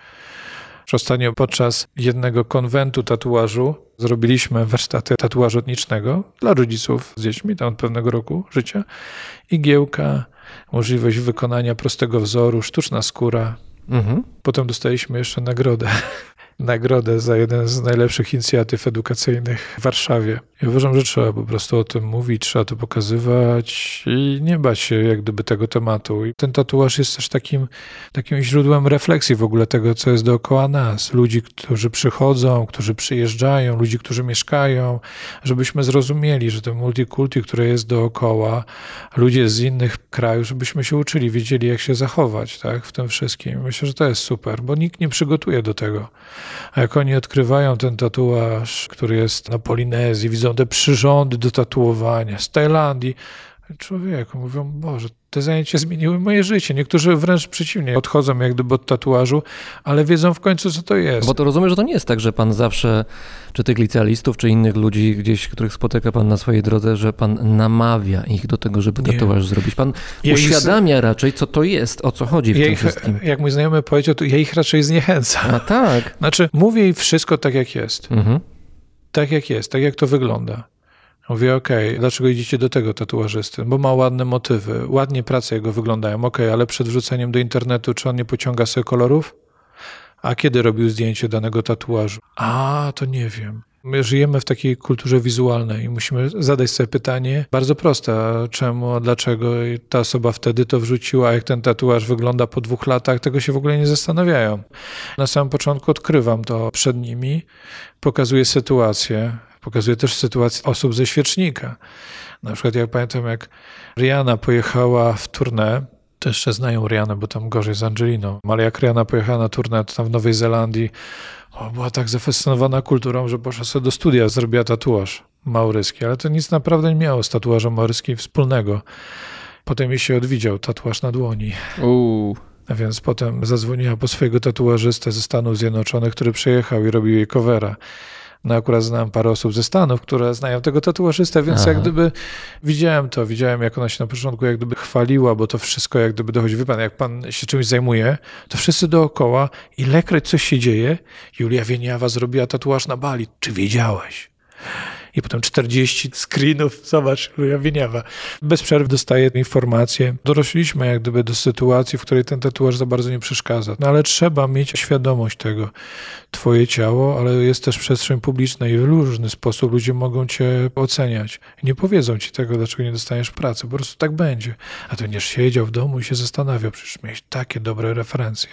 Ostatnio podczas jednego konwentu tatuażu zrobiliśmy warsztaty tatuażu etnicznego dla rodziców z dziećmi tam od pewnego roku życia. Igiełka, możliwość wykonania prostego wzoru, sztuczna skóra. Mhm. Potem dostaliśmy jeszcze nagrodę nagrodę za jeden z najlepszych inicjatyw edukacyjnych w Warszawie. Ja uważam, że trzeba po prostu o tym mówić, trzeba to pokazywać i nie bać się jak gdyby tego tematu. I ten tatuaż jest też takim, takim źródłem refleksji w ogóle tego, co jest dookoła nas. Ludzi, którzy przychodzą, którzy przyjeżdżają, ludzi, którzy mieszkają, żebyśmy zrozumieli, że to multikulti, które jest dookoła, ludzie z innych krajów, żebyśmy się uczyli, wiedzieli jak się zachować tak, w tym wszystkim. Myślę, że to jest super, bo nikt nie przygotuje do tego. A jak oni odkrywają ten tatuaż, który jest na Polinezji, widzą te przyrządy do tatuowania z Tajlandii, Człowieku, mówią, Boże, te zajęcia zmieniły moje życie. Niektórzy wręcz przeciwnie, odchodzą jak gdyby od tatuażu, ale wiedzą w końcu, co to jest. Bo to rozumiem, że to nie jest tak, że pan zawsze, czy tych licealistów, czy innych ludzi gdzieś, których spotyka pan na swojej drodze, że pan namawia ich do tego, żeby Nie. tatuaż zrobić. Pan Ja ich- uświadamia raczej, co to jest, o co chodzi w ja tym ich, wszystkim. jak mój znajomy powiedział, to ja ich raczej zniechęcam. A tak. Znaczy, mówię im wszystko tak, jak jest. Mhm. Tak, jak jest, tak, jak to wygląda. Mówię, okej, dlaczego idziecie do tego tatuażysty? Bo ma ładne motywy, ładnie prace jego wyglądają. Okej, ale przed wrzuceniem do internetu, czy on nie pociąga sobie kolorów? A kiedy robił zdjęcie danego tatuażu? A, to nie wiem. My żyjemy w takiej kulturze wizualnej i musimy zadać sobie pytanie bardzo proste. Czemu, dlaczego ta osoba wtedy to wrzuciła, jak ten tatuaż wygląda po dwóch latach, tego się w ogóle nie zastanawiają. Na samym początku odkrywam to przed nimi, pokazuję sytuację, pokazuję też sytuację osób ze świecznika. Na przykład ja pamiętam, jak Rihanna pojechała w tournée, to jeszcze znają Rihanna, bo tam gorzej z Angeliną, ale jak Rihanna pojechała na tournée, to tam w Nowej Zelandii o, była tak zafascynowana kulturą, że poszła sobie do studia, zrobiła tatuaż mauryski, ale to nic naprawdę nie miało z tatuażem mauryskim wspólnego. Potem jej się odwidział tatuaż na dłoni. Uuu. A więc potem zadzwoniła po swojego tatuażystę ze Stanów Zjednoczonych, który przyjechał i robił jej covera. No akurat znam parę osób ze Stanów, które znają tego tatuażystę, więc Aha. jak gdyby widziałem to, widziałem jak ona się na początku jak gdyby chwaliła, bo to wszystko jak gdyby dochodzi, wie pan, jak pan się czymś zajmuje, to wszyscy dookoła, ilekroć coś się dzieje, Julia Wieniawa zrobiła tatuaż na Bali, czy wiedziałeś? I potem 40 screenów, zobacz, Julia Wieniawa. Bez przerwy dostaje informacje. Dorośliśmy jak gdyby do sytuacji, w której ten tatuaż za bardzo nie przeszkadza. No ale trzeba mieć świadomość tego. Twoje ciało, ale jest też przestrzeń publiczna i w różny sposób ludzie mogą cię oceniać. Nie powiedzą ci tego, dlaczego nie dostaniesz pracy. Po prostu tak będzie. A ty będziesz siedział w domu i się zastanawiał, przecież miałeś takie dobre referencje.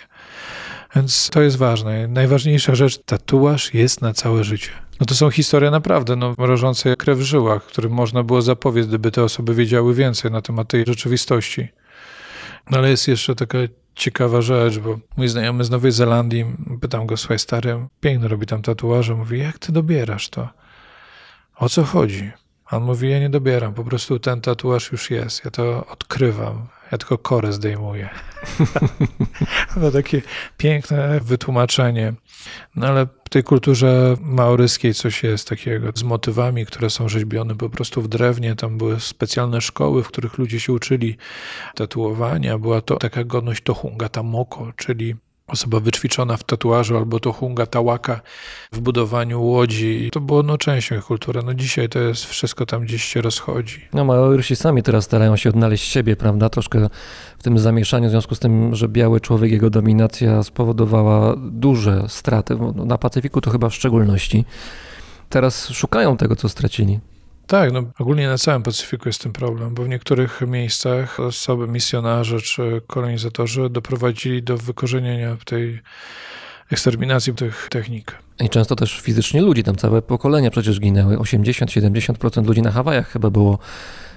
Więc to jest ważne. Najważniejsza rzecz, tatuaż jest na całe życie. No to są historie naprawdę no, mrożące krew w żyłach, którym można było zapowiedzieć, gdyby te osoby wiedziały więcej na temat tej rzeczywistości. No ale jest jeszcze taka ciekawa rzecz, bo mój znajomy z Nowej Zelandii, pytam go, słuchaj stary, piękno robi tam tatuaże, mówi, jak ty dobierasz to? O co chodzi? A on mówi, ja nie dobieram, po prostu ten tatuaż już jest, ja to odkrywam, ja tylko korę zdejmuję. no takie piękne wytłumaczenie. No ale w tej kulturze maoryskiej coś jest takiego z motywami, które są rzeźbione po prostu w drewnie. Tam były specjalne szkoły, w których ludzie się uczyli tatuowania. Była to taka godność tohunga tamoko, czyli osoba wyćwiczona w tatuażu albo tohunga tałaka w budowaniu łodzi. To było no, częścią ich kultury. No dzisiaj to jest wszystko tam gdzieś się rozchodzi. No Maorysi sami teraz starają się odnaleźć siebie, prawda? Troszkę w tym zamieszaniu, w związku z tym, że biały człowiek, jego dominacja spowodowała duże straty, na Pacyfiku to chyba w szczególności. Teraz szukają tego, co stracili. Tak, no ogólnie na całym Pacyfiku jest ten problem, bo w niektórych miejscach osoby, misjonarze czy kolonizatorzy doprowadzili do wykorzenienia tej eksterminacji tych technik. I często też fizycznie ludzi, tam całe pokolenia przecież ginęły. 80-70% ludzi na Hawajach chyba było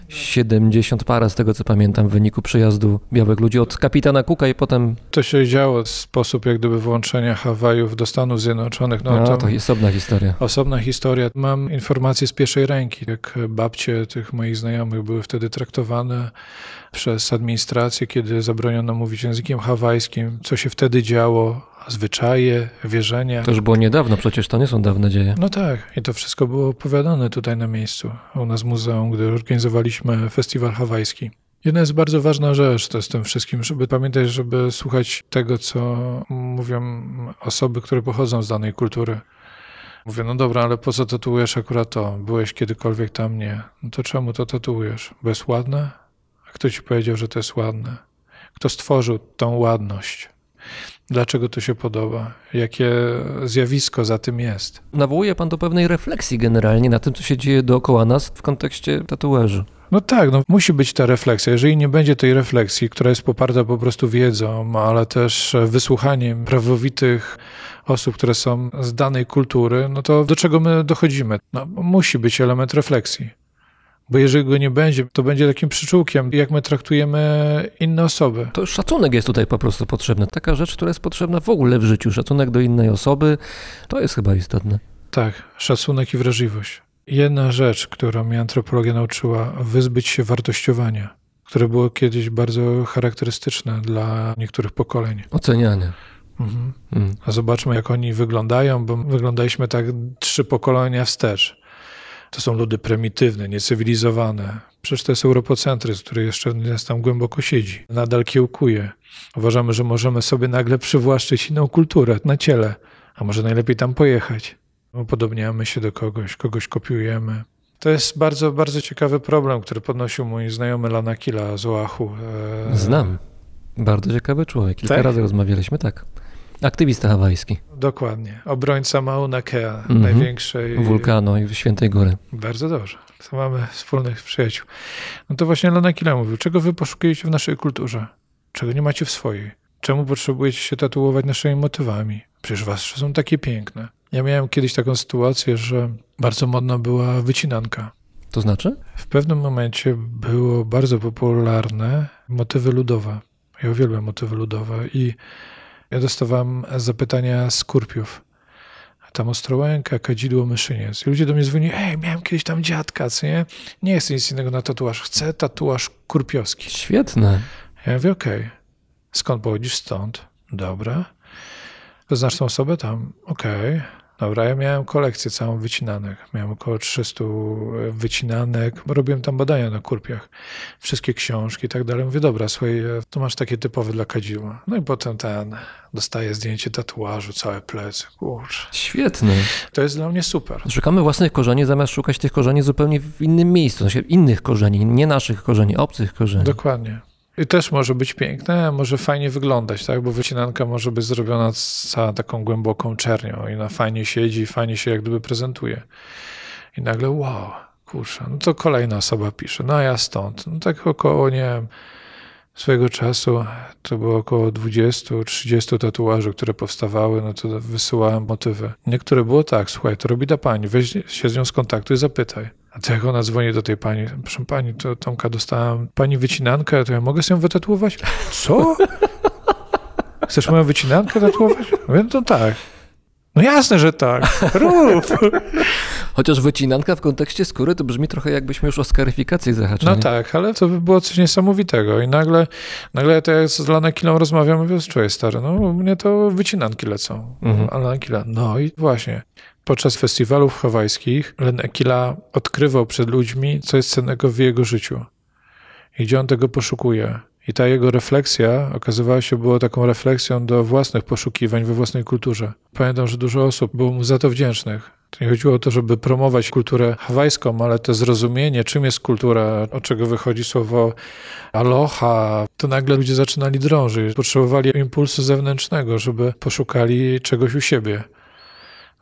70 parę z tego co pamiętam w wyniku przyjazdu białych ludzi od kapitana Cooka i potem, To się działo w sposób jak gdyby włączenia Hawajów do Stanów Zjednoczonych. No, no, to osobna historia. Osobna historia. Mam informacje z pierwszej ręki, jak babcie tych moich znajomych były wtedy traktowane przez administrację, kiedy zabroniono mówić językiem hawajskim, co się wtedy działo, zwyczaje, wierzenia. To już było niedawno, przecież to nie są dawne dzieje. No tak, i to wszystko było opowiadane tutaj na miejscu, u nas w muzeum, gdy organizowaliśmy festiwal hawajski. Jedna jest bardzo ważna rzecz to z tym wszystkim, żeby pamiętać, żeby słuchać tego, co mówią osoby, które pochodzą z danej kultury. Mówię, no dobra, ale po co tatuujesz akurat to? Byłeś kiedykolwiek tam? Nie. No to czemu to tatuujesz? Bo jest ładne? A kto ci powiedział, że to jest ładne? Kto stworzył tą ładność? Dlaczego to się podoba? Jakie zjawisko za tym jest? Nawołuje pan do pewnej refleksji generalnie na tym, co się dzieje dookoła nas w kontekście tatuażu. No tak, no musi być ta refleksja. Jeżeli nie będzie tej refleksji, która jest poparta po prostu wiedzą, ale też wysłuchaniem prawowitych osób, które są z danej kultury, no to do czego my dochodzimy? No, musi być element refleksji. Bo jeżeli go nie będzie, to będzie takim przyczółkiem, jak my traktujemy inne osoby. To szacunek jest tutaj po prostu potrzebny. Taka rzecz, która jest potrzebna w ogóle w życiu. Szacunek do innej osoby, to jest chyba istotne. Tak, szacunek i wrażliwość. Jedna rzecz, którą mnie antropologia nauczyła, wyzbyć się wartościowania, które było kiedyś bardzo charakterystyczne dla niektórych pokoleń. Ocenianie. Mhm. Mm. A zobaczmy, jak oni wyglądają, bo wyglądaliśmy tak trzy pokolenia wstecz. To są ludy prymitywne, niecywilizowane. Przecież to jest europocentryzm, który jeszcze nas tam głęboko siedzi. Nadal kiełkuje. Uważamy, że możemy sobie nagle przywłaszczyć inną kulturę na ciele, a może najlepiej tam pojechać. Upodobniamy się do kogoś, kogoś kopiujemy. To jest bardzo, bardzo ciekawy problem, który podnosił mój znajomy Lana Killa z Oahu. E, Znam. Bardzo ciekawy człowiek. Kilka Tak? razy rozmawialiśmy, tak. Aktywista hawajski, Dokładnie. Obrońca Mauna Kea, Mhm. największej wulkanu i Świętej Góry. Bardzo dobrze. To mamy wspólnych przyjaciół. No to właśnie Lana Killa mówił, czego wy poszukujecie w naszej kulturze? Czego nie macie w swojej? Czemu potrzebujecie się tatuować naszymi motywami? Przecież wasze są takie piękne. Ja miałem kiedyś taką sytuację, że bardzo modna była wycinanka. To znaczy? W pewnym momencie było bardzo popularne motywy ludowe. Ja uwielbiam motywy ludowe i ja dostawałem zapytania z kurpiów. Tam Ostrołęka, kadzidło, myszyniec. I ludzie do mnie dzwonili, ej, miałem kiedyś tam dziadka, co nie? Nie chcę nic innego na tatuaż, chcę tatuaż kurpiowski. Świetne. Ja mówię, okej. Skąd pochodzisz? Stąd. Dobra. Znasz tą osobę? Tam. Okej. Dobra, ja miałem kolekcję całą wycinanek. Miałem około 300 wycinanek. Robiłem tam badania na kurpiach. Wszystkie książki i tak dalej. Mówię, dobra, słuchaj, e, to masz takie typowe dla kadzidła. No i potem ten, dostaję zdjęcie tatuażu, całe plecy. Kurczę. Świetne. To jest dla mnie super. Szukamy własnych korzeni, zamiast szukać tych korzeni zupełnie w innym miejscu. Sensie innych korzeni, nie naszych korzeni, obcych korzeni. Dokładnie. I też może być piękne, może fajnie wyglądać, tak? Bo wycinanka może być zrobiona z całą taką głęboką czernią i ona fajnie siedzi, fajnie się jak gdyby prezentuje. I nagle wow, kurczę, no to kolejna osoba pisze, no a ja stąd. No tak około, nie wiem, swojego czasu to było około 20-30 tatuaży, które powstawały, no to wysyłałem motywy. Niektóre było tak, słuchaj, to robi ta pani, weź się z nią skontaktuj, zapytaj. A to jak ona dzwoni do tej pani, proszę pani, to Tomka dostałam pani wycinankę, to ja mogę sobie ją wytatuować? Co? Chcesz moją wycinankę tatuować? Mówię, no to tak. No jasne, że tak. Rób. Chociaż wycinanka w kontekście skóry to brzmi trochę jakbyśmy już o skaryfikację zahaczyli. No tak, ale to by było coś niesamowitego. I nagle, nagle to jak z Lana Kilą rozmawiam, mówię, czuję stary, no u mnie to wycinanki lecą. Mhm. A Lana Kila, no i właśnie. Podczas festiwalów hawajskich Len Ekila odkrywał przed ludźmi, co jest cennego w jego życiu. I gdzie on tego poszukuje. I ta jego refleksja okazywała się była taką refleksją do własnych poszukiwań we własnej kulturze. Pamiętam, że dużo osób było mu za to wdzięcznych. To nie chodziło o to, żeby promować kulturę hawajską, ale to zrozumienie, czym jest kultura, od czego wychodzi słowo aloha, to nagle ludzie zaczynali drążyć. Potrzebowali impulsu zewnętrznego, żeby poszukali czegoś u siebie.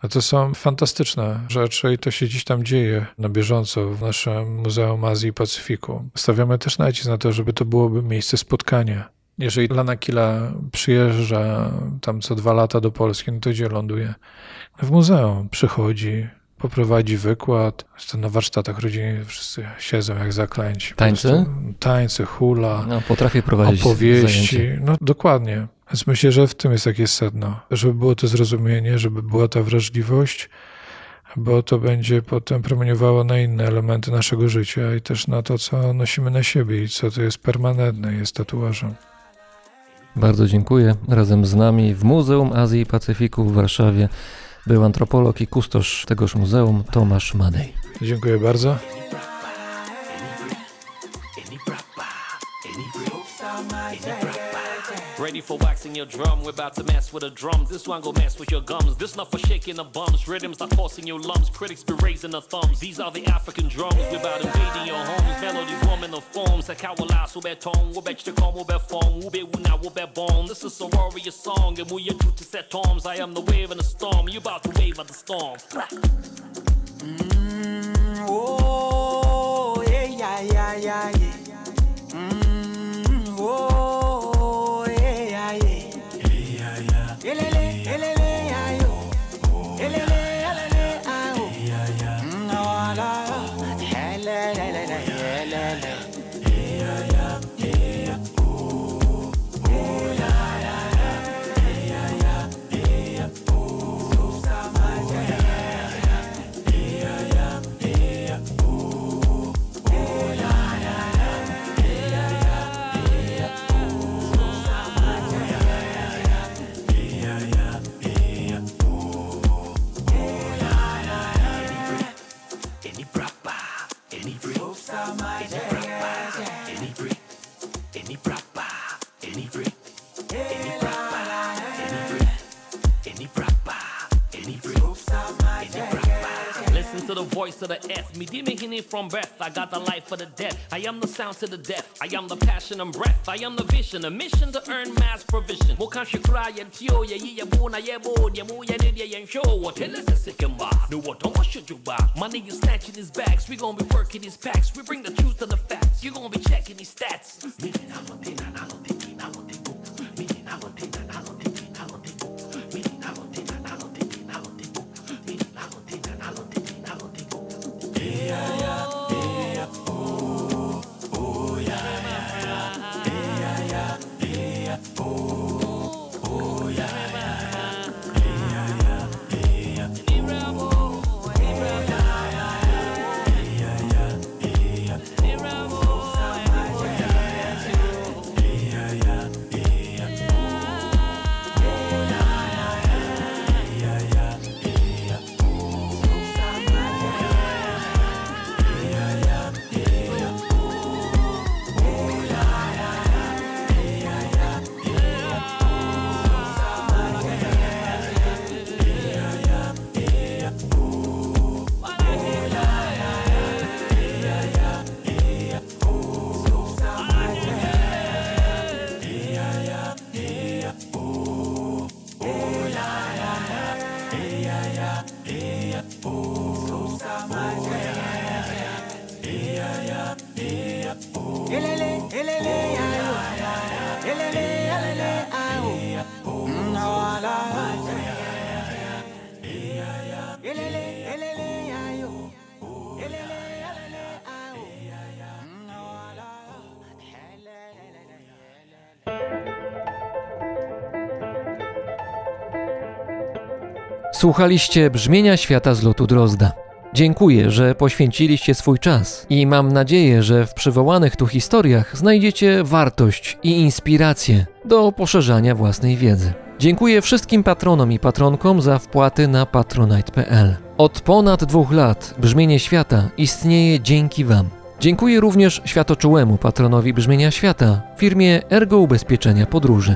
A to są fantastyczne rzeczy i to się dziś tam dzieje na bieżąco w naszym Muzeum Azji i Pacyfiku. Stawiamy też nacisk na to, żeby to byłoby miejsce spotkania. Jeżeli Lana Kila przyjeżdża tam co dwa lata do Polski, no to gdzie ląduje? W muzeum. Przychodzi, poprowadzi wykład. Zresztą na warsztatach rodzinnych wszyscy siedzą jak zaklęci. Tańce? Tańce, hula No, potrafię prowadzić opowieści. zajęcie. No dokładnie. Więc myślę, że w tym jest jakieś sedno. Żeby było to zrozumienie, żeby była ta wrażliwość, bo to będzie potem promieniowało na inne elementy naszego życia i też na to, co nosimy na siebie i co to jest permanentne, jest tatuażem. Bardzo dziękuję. Razem z nami w Muzeum Azji i Pacyfiku w Warszawie był antropolog i kustosz tegoż muzeum Tomasz Madej. Dziękuję bardzo. Ready for waxing your drum, we're about to mess with the drums. This one go mess with your gums. This not for shaking the bums. Rhythms not tossing your lumps. Critics be raising the thumbs. These are the African drums. We're about invading your homes. Melodies warming the forms. Like how will so bet tone? We'll bet you come, we'll bet form. We'll bet now, we'll bet bone. This is a warrior song. And we are true to set toms. I am the wave in the storm. You about to wave at the storm. Oh, yeah, yeah, yeah, yeah, yeah. Mm, oh, voice of the F. Me hinny from breath. I got the life of the dead. I am the sound to the deaf. I am the passion and breath. I am the vision, a mission to earn mass provision. Mo kanske krajen tio yi ya bona ya bod ya mo ya nid ya yan show. What tell us a second bar. No what on what should you buy? Money is snatching his bags. We gonna be working his packs. We bring the truth to the facts. You gonna be checking his stats. Słuchaliście brzmienia świata z lotu Drozda. Dziękuję, że poświęciliście swój czas i mam nadzieję, że w przywołanych tu historiach znajdziecie wartość i inspirację do poszerzania własnej wiedzy. Dziękuję wszystkim patronom i patronkom za wpłaty na patronite.pl. Od ponad dwóch lat Brzmienie Świata istnieje dzięki Wam. Dziękuję również światoczułemu patronowi Brzmienia Świata, firmie Ergo Ubezpieczenia Podróży.